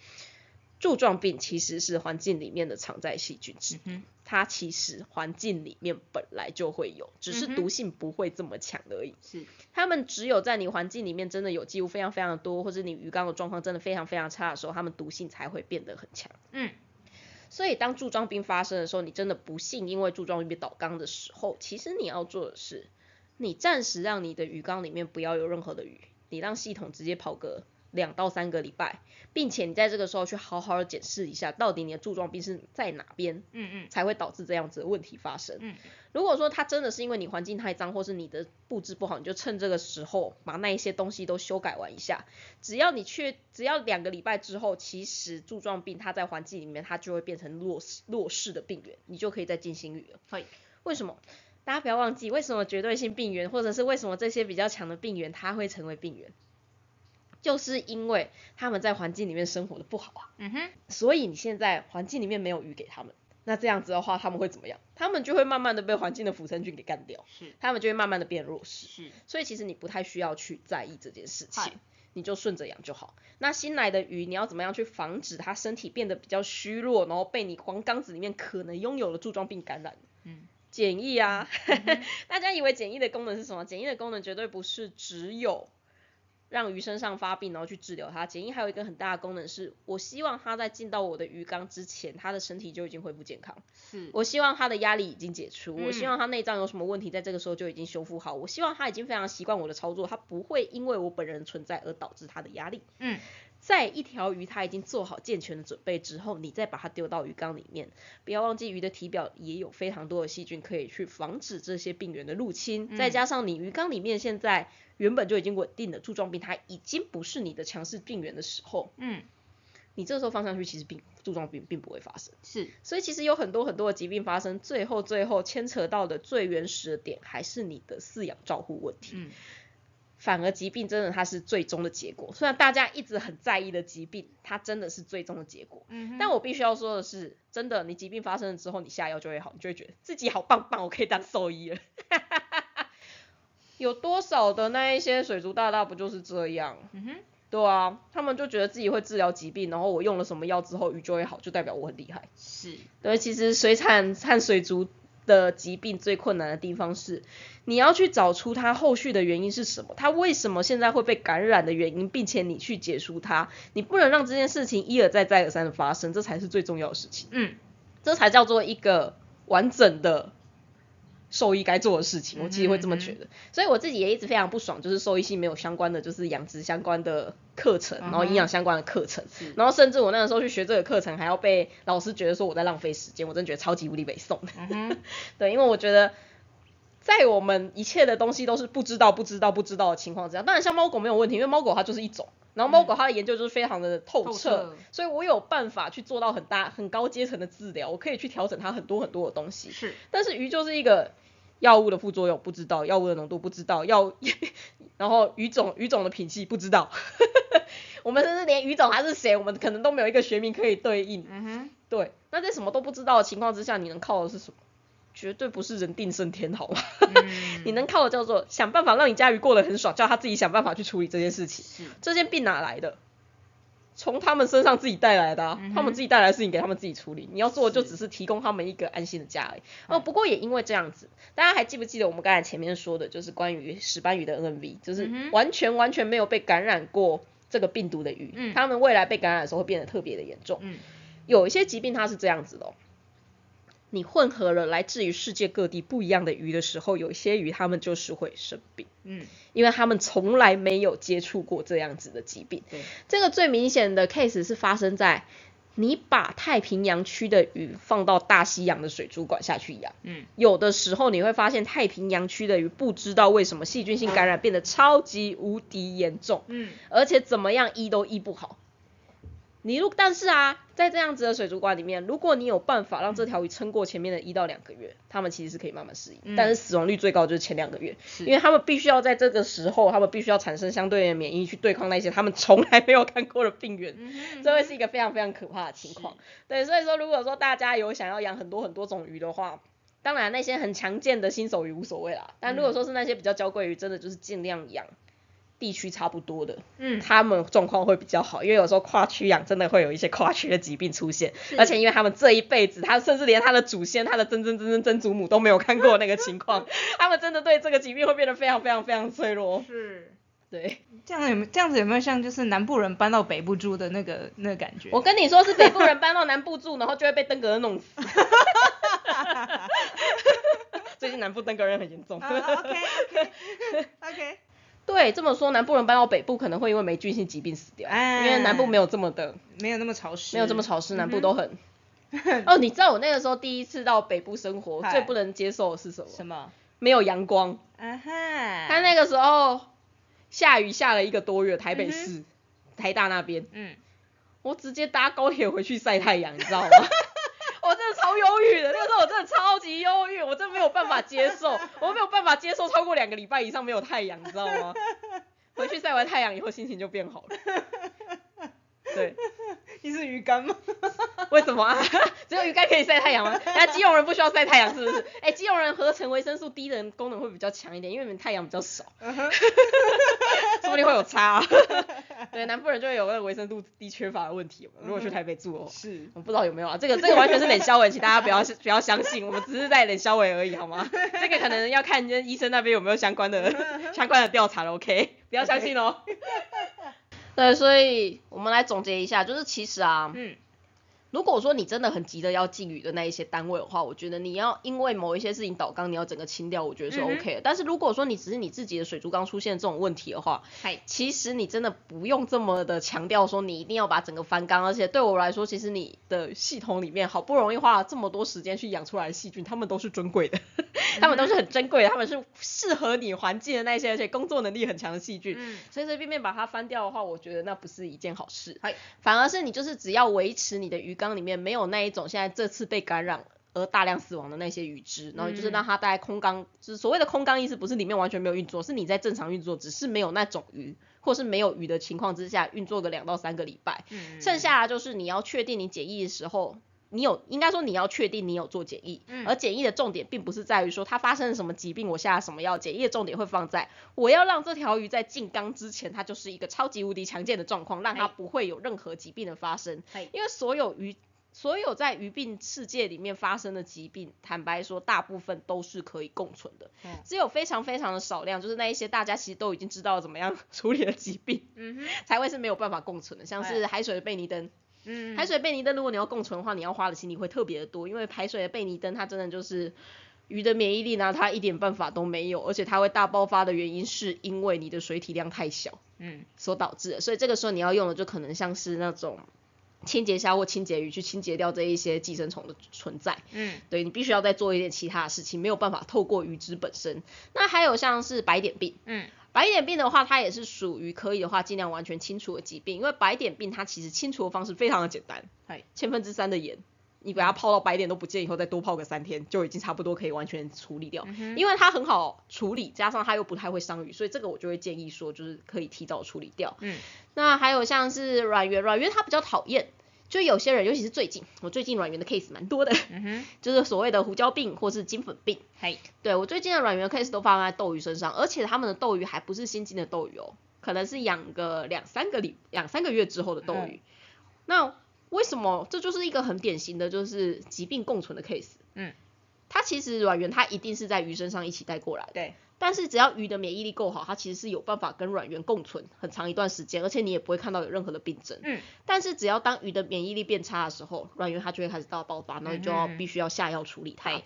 [SPEAKER 2] 柱状病其实是环境里面的常在细菌之一，
[SPEAKER 1] 嗯
[SPEAKER 2] 它其实环境里面本来就会有，只是毒性不会这么强而已。
[SPEAKER 1] 是，
[SPEAKER 2] 它们只有在你环境里面真的有机物非常非常的多，或者你鱼缸的状况真的非常非常差的时候，它们毒性才会变得很强。
[SPEAKER 1] 嗯
[SPEAKER 2] 所以当柱状病发生的时候，你真的不幸因为柱状病被倒缸的时候，其实你要做的是，你暂时让你的鱼缸里面不要有任何的鱼，你让系统直接跑个两到三个礼拜，并且你在这个时候去好好的检视一下，到底你的柱状病是在哪边
[SPEAKER 1] 嗯嗯
[SPEAKER 2] 才会导致这样子的问题发生。
[SPEAKER 1] 嗯
[SPEAKER 2] 如果说它真的是因为你环境太脏，或是你的布置不好，你就趁这个时候把那一些东西都修改完一下。只要你去，只要两个礼拜之后，其实柱状病它在环境里面它就会变成弱势弱势的病源，你就可以再进行预了。
[SPEAKER 1] 可以。
[SPEAKER 2] 为什么？大家不要忘记，为什么绝对性病源，或者是为什么这些比较强的病源它会成为病源，就是因为他们在环境里面生活的不好啊。
[SPEAKER 1] 嗯哼，
[SPEAKER 2] 所以你现在环境里面没有鱼给他们，那这样子的话，他们会怎么样？他们就会慢慢的被环境的腐生菌给干掉，
[SPEAKER 1] 是
[SPEAKER 2] 他们就会慢慢的变弱势。
[SPEAKER 1] 是，
[SPEAKER 2] 所以其实你不太需要去在意这件事情，你就顺着养就好。那新来的鱼，你要怎么样去防止它身体变得比较虚弱，然后被你黄缸子里面可能拥有的柱状病感染？
[SPEAKER 1] 嗯，
[SPEAKER 2] 检疫啊，[laughs] 大家以为检疫的功能是什么？检疫的功能绝对不是只有让鱼身上发病，然后去治疗它。剪映还有一个很大的功能是，我希望它在进到我的鱼缸之前，它的身体就已经恢复健康。
[SPEAKER 1] 是，
[SPEAKER 2] 我希望它的压力已经解除，我希
[SPEAKER 1] 嗯
[SPEAKER 2] 望它内脏有什么问题，在这个时候就已经修复好。我希望它已经非常习惯我的操作，它不会因为我本人存在而导致它的压力。
[SPEAKER 1] 嗯
[SPEAKER 2] 在一条鱼它已经做好健全的准备之后，你再把它丢到鱼缸里面，不要忘记鱼的体表也有非常多的细菌可以去防止这些病源的入侵。再加上你鱼缸里面现在原本就已经稳定的柱状病，它已经不是你的强势病源的时候，
[SPEAKER 1] 嗯，
[SPEAKER 2] 你这时候放上去，其实病柱状病并不会发生。
[SPEAKER 1] 是，
[SPEAKER 2] 所以其实有很多很多的疾病发生，最后最后牵扯到的最原始的点还是你的饲养照护问题。
[SPEAKER 1] 嗯
[SPEAKER 2] 反而疾病真的它是最终的结果，虽然大家一直很在意的疾病，它真的是最终的结果。
[SPEAKER 1] 嗯，
[SPEAKER 2] 但我必须要说的是，真的，你疾病发生了之后，你下药就会好，你就会觉得自己好棒棒，我可以当兽医了。[laughs] 有多少的那一些水族大大不就是这样？
[SPEAKER 1] 嗯哼，
[SPEAKER 2] 对啊，他们就觉得自己会治疗疾病，然后我用了什么药之后鱼就会好，就代表我很厉害。
[SPEAKER 1] 是，
[SPEAKER 2] 对，其实水产和水族的疾病最困难的地方是，你要去找出它后续的原因是什么，它为什么现在会被感染的原因，并且你去解除它，你不能让这件事情一而再再而三的发生，这才是最重要的事情，
[SPEAKER 1] 嗯
[SPEAKER 2] 这才叫做一个完整的。兽医该做的事情，我其实会这么觉得，所以我自己也一直非常不爽，就是兽医系没有相关的，就是养殖相关的课程，然后营养相关的课程，
[SPEAKER 1] 是。
[SPEAKER 2] 然后甚至我那个时候去学这个课程，还要被老师觉得说我在浪费时间，我真的觉得超级无敌北宋。的。
[SPEAKER 1] 嗯，[laughs]
[SPEAKER 2] 对，因为我觉得在我们一切的东西都是不知道、不知道、不知道的情况之下，当然像猫狗没有问题，因为猫狗它就是一种，然后猫狗它的研究就是非常的透彻，所以我有办法去做到很大、很高阶层的治疗，我可以去调整它很多很多的东西。
[SPEAKER 1] 是，
[SPEAKER 2] 但是鱼就是一个药物的副作用不知道，药物的浓度不知道，药，[laughs] 然后鱼种鱼种的品系不知道，[laughs] 我们甚至连鱼种它是谁，我们可能都没有一个学名可以对应。
[SPEAKER 1] 嗯哼，
[SPEAKER 2] 对，那在什么都不知道的情况之下，你能靠的是什么？绝对不是人定胜天，好吗？
[SPEAKER 1] 嗯。[laughs]
[SPEAKER 2] 你能靠的叫做想办法让你家鱼过得很爽，叫他自己想办法去处理这件事情。
[SPEAKER 1] 是，
[SPEAKER 2] 这件病哪来的？从他们身上自己带来的、啊，
[SPEAKER 1] 嗯
[SPEAKER 2] 他们自己带来的事情给他们自己处理，你要做的就只是提供他们一个安心的家而已。哦，不过也因为这样子，大家还记不记得我们刚才前面说的，就是关于石斑鱼的 NMV，就是完全完全没有被感染过这个病毒的鱼，
[SPEAKER 1] 嗯。
[SPEAKER 2] 他们未来被感染的时候会变得特别的严重。
[SPEAKER 1] 嗯。
[SPEAKER 2] 有一些疾病它是这样子的、哦，你混合了来自于世界各地不一样的鱼的时候，有一些鱼它们就是会生病。
[SPEAKER 1] 嗯，
[SPEAKER 2] 因为他们从来没有接触过这样子的疾病。
[SPEAKER 1] 对，
[SPEAKER 2] 这个最明显的 case 是发生在你把太平洋区的鱼放到大西洋的水族馆下去养，
[SPEAKER 1] 嗯
[SPEAKER 2] 有的时候你会发现太平洋区的鱼不知道为什么细菌性感染变得超级无敌严重，
[SPEAKER 1] 嗯
[SPEAKER 2] 而且怎么样医都医不好。你如但是啊，在这样子的水族馆里面，如果你有办法让这条鱼撑过前面的一到两个月，它们其实是可以慢慢适应。
[SPEAKER 1] 嗯
[SPEAKER 2] 但是死亡率最高就是前两个月，
[SPEAKER 1] 是
[SPEAKER 2] 因为他们必须要在这个时候，他们必须要产生相对的免疫去对抗那些他们从来没有看过的病原。
[SPEAKER 1] 嗯哼
[SPEAKER 2] 这会是一个非常非常可怕的情况。对，所以说如果说大家有想要养很多很多种鱼的话，当然那些很强健的新手鱼无所谓啦。但如果说是那些比较娇贵鱼，真的就是尽量养地区差不多的，
[SPEAKER 1] 嗯
[SPEAKER 2] 他们状况会比较好，因为有时候跨区养真的会有一些跨区的疾病出现，而且因为他们这一辈子，他甚至连他的祖先、他的曾曾曾曾曾祖母都没有看过那个情况，[laughs] 他们真的对这个疾病会变得非常非常非常脆弱。
[SPEAKER 1] 是。
[SPEAKER 2] 对，
[SPEAKER 1] 这样有没有这样子有没有像就是南部人搬到北部住的那个那个感觉？
[SPEAKER 2] 我跟你说是北部人搬到南部住，然后就会被登革热弄死。[laughs] 最近南部登革热很严重。[laughs]
[SPEAKER 1] OK OK OK，
[SPEAKER 2] 对，这么说南部人搬到北部可能会因为霉菌性疾病死掉，
[SPEAKER 1] 哎
[SPEAKER 2] 因为南部没有这么的，
[SPEAKER 1] 没有那么潮湿，
[SPEAKER 2] 没有这么潮湿，南部都很。[laughs] 哦，你知道我那个时候第一次到北部生活，最不能接受的是什么？
[SPEAKER 1] 什么？
[SPEAKER 2] 没有阳光。
[SPEAKER 1] 啊哈，
[SPEAKER 2] 他那个时候下雨下了一个多月，台北
[SPEAKER 1] 嗯
[SPEAKER 2] 市、台大那边，
[SPEAKER 1] 嗯，
[SPEAKER 2] 我直接搭高铁回去晒太阳，你知道吗？[laughs] 忧郁的，那个时候我真的超级忧郁，我真的没有办法接受，[laughs] 我没有办法接受超过两个礼拜以上没有太阳，你知道吗？回去晒完太阳以后心情就变好了。对，[laughs]
[SPEAKER 1] 你是鱼竿吗？[laughs]
[SPEAKER 2] 为什么啊？[laughs] 只有鱼竿可以晒太阳吗？那基隆人不需要晒太阳是不是？哎、基隆人合成维生素 D 的功能会比较强一点，因为你们太阳比较少，说不定会有差、啊。对，南部人就会有那个维生素 D 缺乏的问题。如果去台北住的话，
[SPEAKER 1] 是，
[SPEAKER 2] 我不知道有没有啊，这个这个完全是冷消伟，请大家不要不要相信，我们只是在冷消伟而已，好吗？这个可能要看跟医生那边有没有相关的相关的调查了，OK？不要相信哦。对，所以我们来总结一下，就是其实啊，
[SPEAKER 1] 嗯。
[SPEAKER 2] 如果说你真的很急着要禁语的那一些单位的话，我觉得你要因为某一些事情倒缸，你要整个清掉，我觉得是 OK 的。但是如果说你只是你自己的水族缸出现这种问题的话，
[SPEAKER 1] 嗨，
[SPEAKER 2] 其实你真的不用这么的强调说你一定要把整个翻缸，而且对我来说，其实你的系统里面好不容易花了这么多时间去养出来的细菌，它们都是尊贵的，[laughs] 它们都是很珍贵的，它们是适合你环境的那些，而且工作能力很强的细菌。
[SPEAKER 1] 嗯。
[SPEAKER 2] 随随便便把它翻掉的话，我觉得那不是一件好事。
[SPEAKER 1] 嗨，
[SPEAKER 2] 反而是你就是只要维持你的鱼缸里面没有那一种现在这次被感染而大量死亡的那些鱼只，然后就是
[SPEAKER 1] 嗯
[SPEAKER 2] 让它待在空缸，就是所谓的空缸意思不是里面完全没有运作，是你在正常运作，只是没有那种鱼或是没有鱼的情况之下运作个两到三个礼拜，
[SPEAKER 1] 嗯。
[SPEAKER 2] 剩下的就是你要确定你检疫的时候。你有应该说你要确定你有做检疫，
[SPEAKER 1] 嗯
[SPEAKER 2] 而检疫的重点并不是在于说它发生了什么疾病，我下了什么药，检疫的重点会放在我要让这条鱼在进缸之前，它就是一个超级无敌强健的状况，让它不会有任何疾病的发生。因为所有鱼，所有在鱼病世界里面发生的疾病，坦白说，大部分都是可以共存的，
[SPEAKER 1] 嗯
[SPEAKER 2] 只有非常非常的少量，就是那一些大家其实都已经知道怎么样 [laughs] 处理的疾病，
[SPEAKER 1] 嗯，
[SPEAKER 2] 才会是没有办法共存的，像是海水的贝尼灯。
[SPEAKER 1] 嗯
[SPEAKER 2] 海水贝尼灯，如果你要共存的话，你要花的心力会特别的多，因为海水的贝尼灯它真的就是鱼的免疫力呢，它一点办法都没有，而且它会大爆发的原因是因为你的水体量太小
[SPEAKER 1] 嗯
[SPEAKER 2] 所导致的，所以这个时候你要用的就可能像是那种清洁虾或清洁鱼去清洁掉这一些寄生虫的存在。
[SPEAKER 1] 嗯
[SPEAKER 2] 对你必须要再做一点其他的事情，没有办法透过鱼脂本身。那还有像是白点病，
[SPEAKER 1] 嗯
[SPEAKER 2] 白点病的话，它也是属于可以的话尽量完全清除的疾病，因为白点病它其实清除的方式非常的简单
[SPEAKER 1] 嗨，
[SPEAKER 2] 千分之三的盐，你把它泡到白点都不见以后，再多泡个三天，就已经差不多可以完全处理掉。
[SPEAKER 1] 嗯
[SPEAKER 2] 因为它很好处理，加上它又不太会伤鱼，所以这个我就会建议说，就是可以提早处理掉。
[SPEAKER 1] 嗯
[SPEAKER 2] 那还有像是软圆，软圆它比较讨厌。就有些人，尤其是最近，我最近软源的 case 蛮多的，
[SPEAKER 1] 嗯哼，
[SPEAKER 2] 就是所谓的胡椒病或是金粉病。
[SPEAKER 1] 嘿，
[SPEAKER 2] 对我最近的软源 case 都发生在斗鱼身上，而且他们的斗鱼还不是新进的斗鱼哦，可能是养个两三个礼两三个月之后的斗鱼。那为什么这就是一个很典型的就是疾病共存的 case？嗯，它其实卵源它一定是在鱼身上一起带过来的。
[SPEAKER 1] 对。
[SPEAKER 2] 但是只要鱼的免疫力够好，它其实是有办法跟卵源共存很长一段时间，而且你也不会看到有任何的病症。嗯。但是只要当鱼的免疫力变差的时候，卵源它就会开始到爆发，那你就要必须要下药处理它。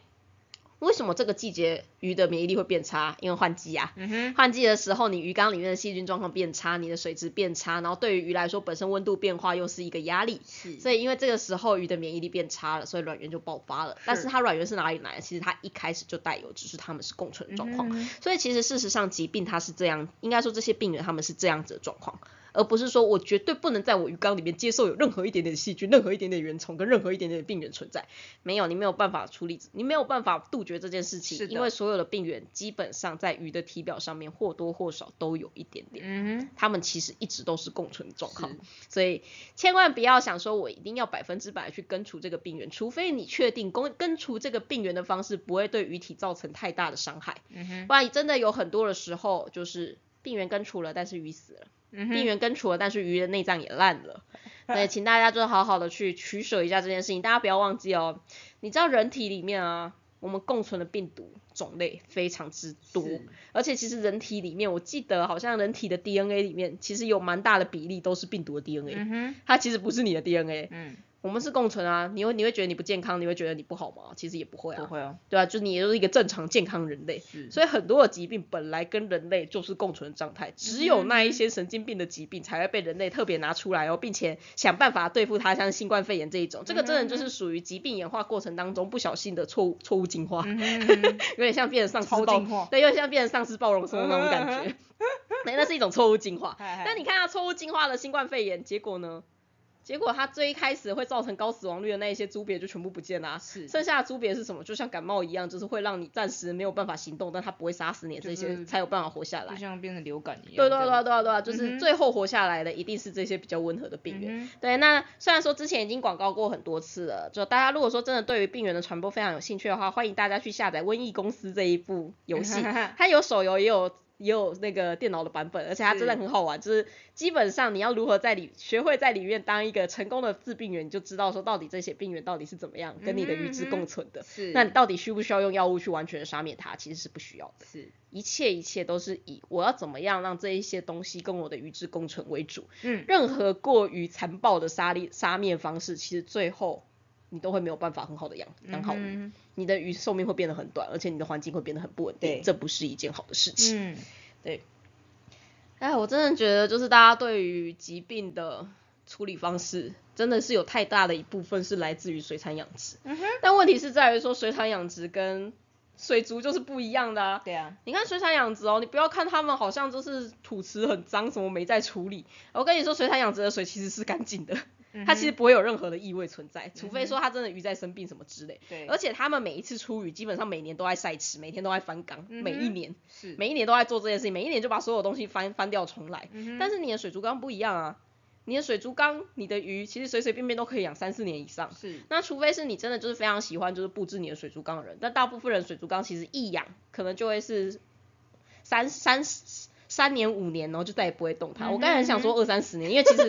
[SPEAKER 2] 为什么这个季节鱼的免疫力会变差？因为换季啊，换季的时候你鱼缸里面的细菌状况变差，你的水质变差，然后对于鱼来说本身温度变化又是一个压力，所以因为这个时候鱼的免疫力变差了，所以卵源就爆发了。但是它卵源是哪里来的？其实它一开始就带有，只是它们是共存的状况。所以其实事实上疾病它是这样，应该说这些病人他们是这样子的状况。而不是说我绝对不能在我鱼缸里面接受有任何一点点细菌、任何一点点原虫跟任何一点点的病原存在。没有，你没有办法处理，你没有办法杜绝这件事情，因为所有的病原基本上在鱼的体表上面或多或少都有一点点。嗯哼，它们其实一直都是共存状况，所以千万不要想说我一定要百分之百去根除这个病原，除非你确定根根除这个病原的方式不会对鱼体造成太大的伤害。嗯哼，不然真的有很多的时候就是病原根除了，但是鱼死了。病原根除了，但是鱼的内脏也烂了。[laughs] 对，请大家就好好的去取舍一下这件事情。大家不要忘记哦，你知道人体里面啊，我们共存的病毒种类非常之多，而且其实人体里面，我记得好像人体的 DNA 里面，其实有蛮大的比例都是病毒的 DNA，它其实不是你的 DNA。嗯。我们是共存啊，你会你会觉得你不健康，你会觉得你不好吗？其实也不会啊，
[SPEAKER 1] 不会啊，
[SPEAKER 2] 对啊，就你也是一个正常健康人类，所以很多的疾病本来跟人类就是共存的状态，只有那一些神经病的疾病才会被人类特别拿出来哦，并且想办法对付它，像新冠肺炎这一种，这个真的就是属于疾病演化过程当中不小心的错误错误进化，[laughs] 有点像变成丧尸暴，对，有点像变成丧尸暴龙什么那种感觉，那 [laughs] 那是一种错误进化，但你看它错误进化的新冠肺炎，结果呢？结果它最一开始会造成高死亡率的那一些猪鳖就全部不见了，是，剩下的猪鳖是什么？就像感冒一样，就是会让你暂时没有办法行动，但它不会杀死你，这些才有办法活下来。
[SPEAKER 1] 就像变成流感一样。
[SPEAKER 2] 对对对对对，就是最后活下来的一定是这些比较温和的病原。对，那虽然说之前已经广告过很多次了，就大家如果说真的对于病原的传播非常有兴趣的话，欢迎大家去下载《瘟疫公司》这一部游戏，[laughs] 它有手游也有。也有那个电脑的版本，而且它真的很好玩，就是基本上你要如何在里学会在里面当一个成功的治病员，你就知道说到底这些病原到底是怎么样跟你的鱼之共存的。是。那你到底需不需要用药物去完全的杀灭它？其实是不需要的。是。一切一切都是以我要怎么样让这一些东西跟我的鱼之共存为主。嗯。任何过于残暴的杀力杀灭方式，其实最后。你都会没有办法很好的养养好鱼，你的鱼寿命会变得很短，而且你的环境会变得很不稳定，这不是一件好的事情。嗯，对。哎，我真的觉得就是大家对于疾病的处理方式，真的是有太大的一部分是来自于水产养殖。嗯哼。但问题是在于说水产养殖跟水族就是不一样的啊。
[SPEAKER 1] 对啊。
[SPEAKER 2] 你看水产养殖哦，你不要看他们好像就是土池很脏，什么没在处理。我跟你说，水产养殖的水其实是干净的。它其实不会有任何的异味存在，除非说它真的鱼在生病什么之类。对。而且他们每一次出鱼，基本上每年都在晒池，每天都在翻缸，每一年是每一年都在做这件事情，每一年就把所有东西翻翻掉重来。但是你的水族缸不一样啊，你的水族缸，你的鱼其实随随便便都可以养三四年以上。是。那除非是你真的就是非常喜欢就是布置你的水族缸的人，但大部分人水族缸其实一养可能就会是三三三年五年，然后就再也不会动它。我刚才很想说二三十年，因为其实。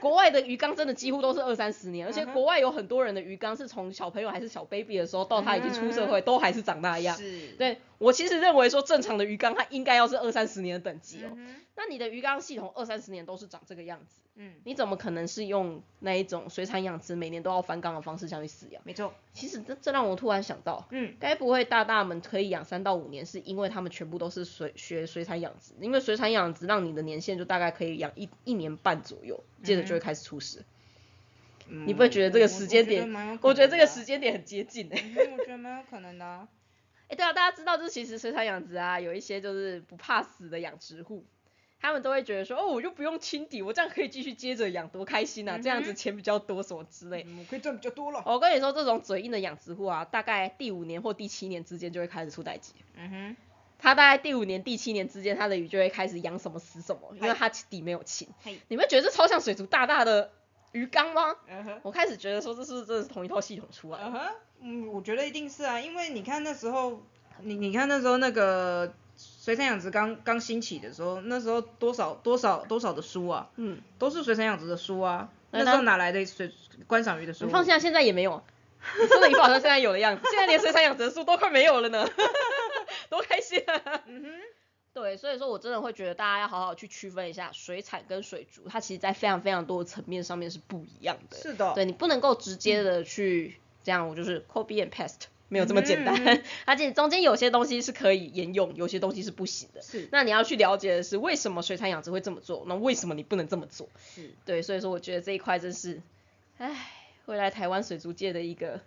[SPEAKER 2] 国外的鱼缸真的几乎都是二三十年，而且国外有很多人的鱼缸是从小朋友还是小 baby 的时候到他已经出社会都还是长那样。是，对我其实认为说正常的鱼缸它应该要是二三十年的等级哦。那你的鱼缸系统二三十年都是长这个样子，嗯，你怎么可能是用那一种水产养殖每年都要翻缸的方式下去饲养？
[SPEAKER 1] 没错，
[SPEAKER 2] 其实这这让我突然想到，嗯，该不会大大们可以养三到五年，是因为他们全部都是水学水产养殖，因为水产养殖让你的年限就大概可以养一一年半左右，接着就会开始出事。你不会觉得这个时间点？我觉得这个时间点很接近
[SPEAKER 1] 诶。我觉得蛮有可能的。
[SPEAKER 2] 哎，对啊，大家知道，就是其实水产养殖啊，有一些就是不怕死的养殖户。他们都会觉得说，哦，我就不用清底，我这样可以继续接着养，多开心啊！这样子钱比较多，什么之类，
[SPEAKER 1] 可以赚比较多了。
[SPEAKER 2] 我跟你说，这种嘴硬的养殖户啊，大概第五年或第七年之间就会开始出代级。嗯哼，他大概第五年、第七年之间，他的鱼就会开始养什么死什么，因为他底没有清。你们觉得这超像水族大大的鱼缸吗？嗯哼，我开始觉得说，这是这是同一套系统出来。嗯
[SPEAKER 1] 哼，嗯，我觉得一定是啊，因为你看那时候，你你看那时候那个。水产养殖刚刚兴起的时候，那时候多少多少多少的书啊，
[SPEAKER 2] 嗯，
[SPEAKER 1] 都是水产养殖的书啊，
[SPEAKER 2] 那
[SPEAKER 1] 时候哪来的水观赏鱼的书？
[SPEAKER 2] 你放心啊，现在也没有。[laughs] 你说的一副好像现在有的样子，现在连水产养殖的书都快没有了呢，[laughs] [laughs] 多开心啊！
[SPEAKER 1] 嗯哼，
[SPEAKER 2] 对，所以说我真的会觉得大家要好好去区分一下水产跟水族，它其实在非常非常多的层面上面是不一样的。
[SPEAKER 1] 是的，
[SPEAKER 2] 对你不能够直接的去这样，我就是 copy and paste，没有这么简单。[laughs] 而且中间有些东西是可以沿用，有些东西是不行的。
[SPEAKER 1] 是
[SPEAKER 2] 那你要去了解的是为什么水产养殖会这么做，那为什么你不能这么做？
[SPEAKER 1] 是，
[SPEAKER 2] 对，所以说我觉得这一块真是，唉，未来台湾水族界的一个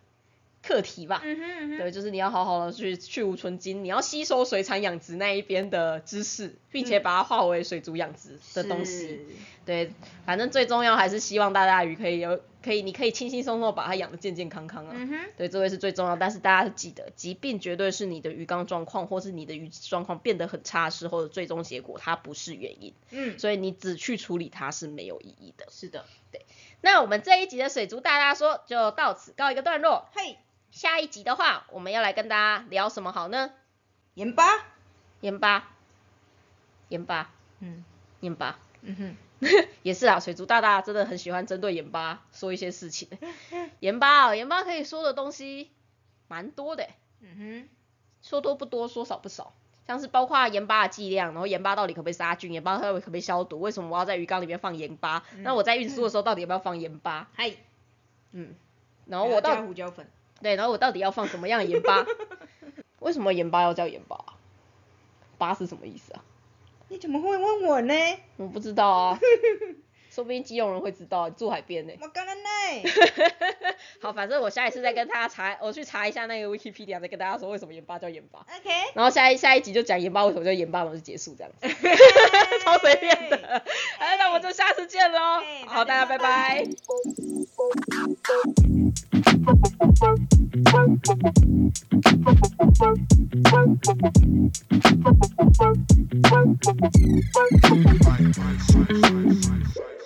[SPEAKER 2] 课题吧。
[SPEAKER 1] 嗯哼嗯哼，
[SPEAKER 2] 对，就是你要好好的去去无存精，你要吸收水产养殖那一边的知识，并且把它化为水族养殖的东西。
[SPEAKER 1] 是，
[SPEAKER 2] 对，反正最重要还是希望大家鱼可以有，可以你可以轻轻松松把它养得健健康康啊。
[SPEAKER 1] 嗯哼，
[SPEAKER 2] 对，这位是最重要。但是大家记得，疾病绝对是你的鱼缸状况或是你的鱼质状况变得很差时候的最终结果，它不是原因。
[SPEAKER 1] 嗯，
[SPEAKER 2] 所以你只去处理它是没有意义的。
[SPEAKER 1] 是的，对
[SPEAKER 2] 那我们这一集的水族大大说就到此告一个段落。
[SPEAKER 1] 嘿，
[SPEAKER 2] 下一集的话，我们要来跟大家聊什么好呢？
[SPEAKER 1] 盐巴，
[SPEAKER 2] 盐巴，盐巴，
[SPEAKER 1] 嗯
[SPEAKER 2] 盐巴。
[SPEAKER 1] 嗯哼，[laughs]
[SPEAKER 2] 也是啊，水族大大真的很喜欢针对盐巴说一些事情。盐巴哦，盐巴可以说的东西蛮多的，
[SPEAKER 1] 嗯哼
[SPEAKER 2] 说多不多，说少不少。像是包括盐巴的剂量，然后盐巴到底可不可以杀菌，盐巴到底可不可以消毒，为什么我要在鱼缸里面放盐巴？那我在运输的时候到底要不要放盐巴？
[SPEAKER 1] 哼，嗨，
[SPEAKER 2] 嗯，然后我
[SPEAKER 1] 加
[SPEAKER 2] 到
[SPEAKER 1] 胡椒粉，
[SPEAKER 2] 对，然后我到底要放什么样的盐巴？为什么盐巴要叫盐巴啊？巴是什么意思啊？
[SPEAKER 1] 你怎么会问我呢？
[SPEAKER 2] 我不知道啊，[laughs] 说不定基隆人会知道，住海边呢。
[SPEAKER 1] 我刚刚呢？[laughs]
[SPEAKER 2] 好，反正我下一次再跟大家查，我去查一下那个 Wikipedia，再跟大家说为什么盐巴叫盐巴。
[SPEAKER 1] OK，
[SPEAKER 2] 然后下一下一集就讲盐巴为什么叫盐巴，然后就结束这样子，[laughs] 超随便的。好，那我们就下次见喽
[SPEAKER 1] 嘿。
[SPEAKER 2] 好，大家
[SPEAKER 1] 拜
[SPEAKER 2] 拜
[SPEAKER 3] Bye.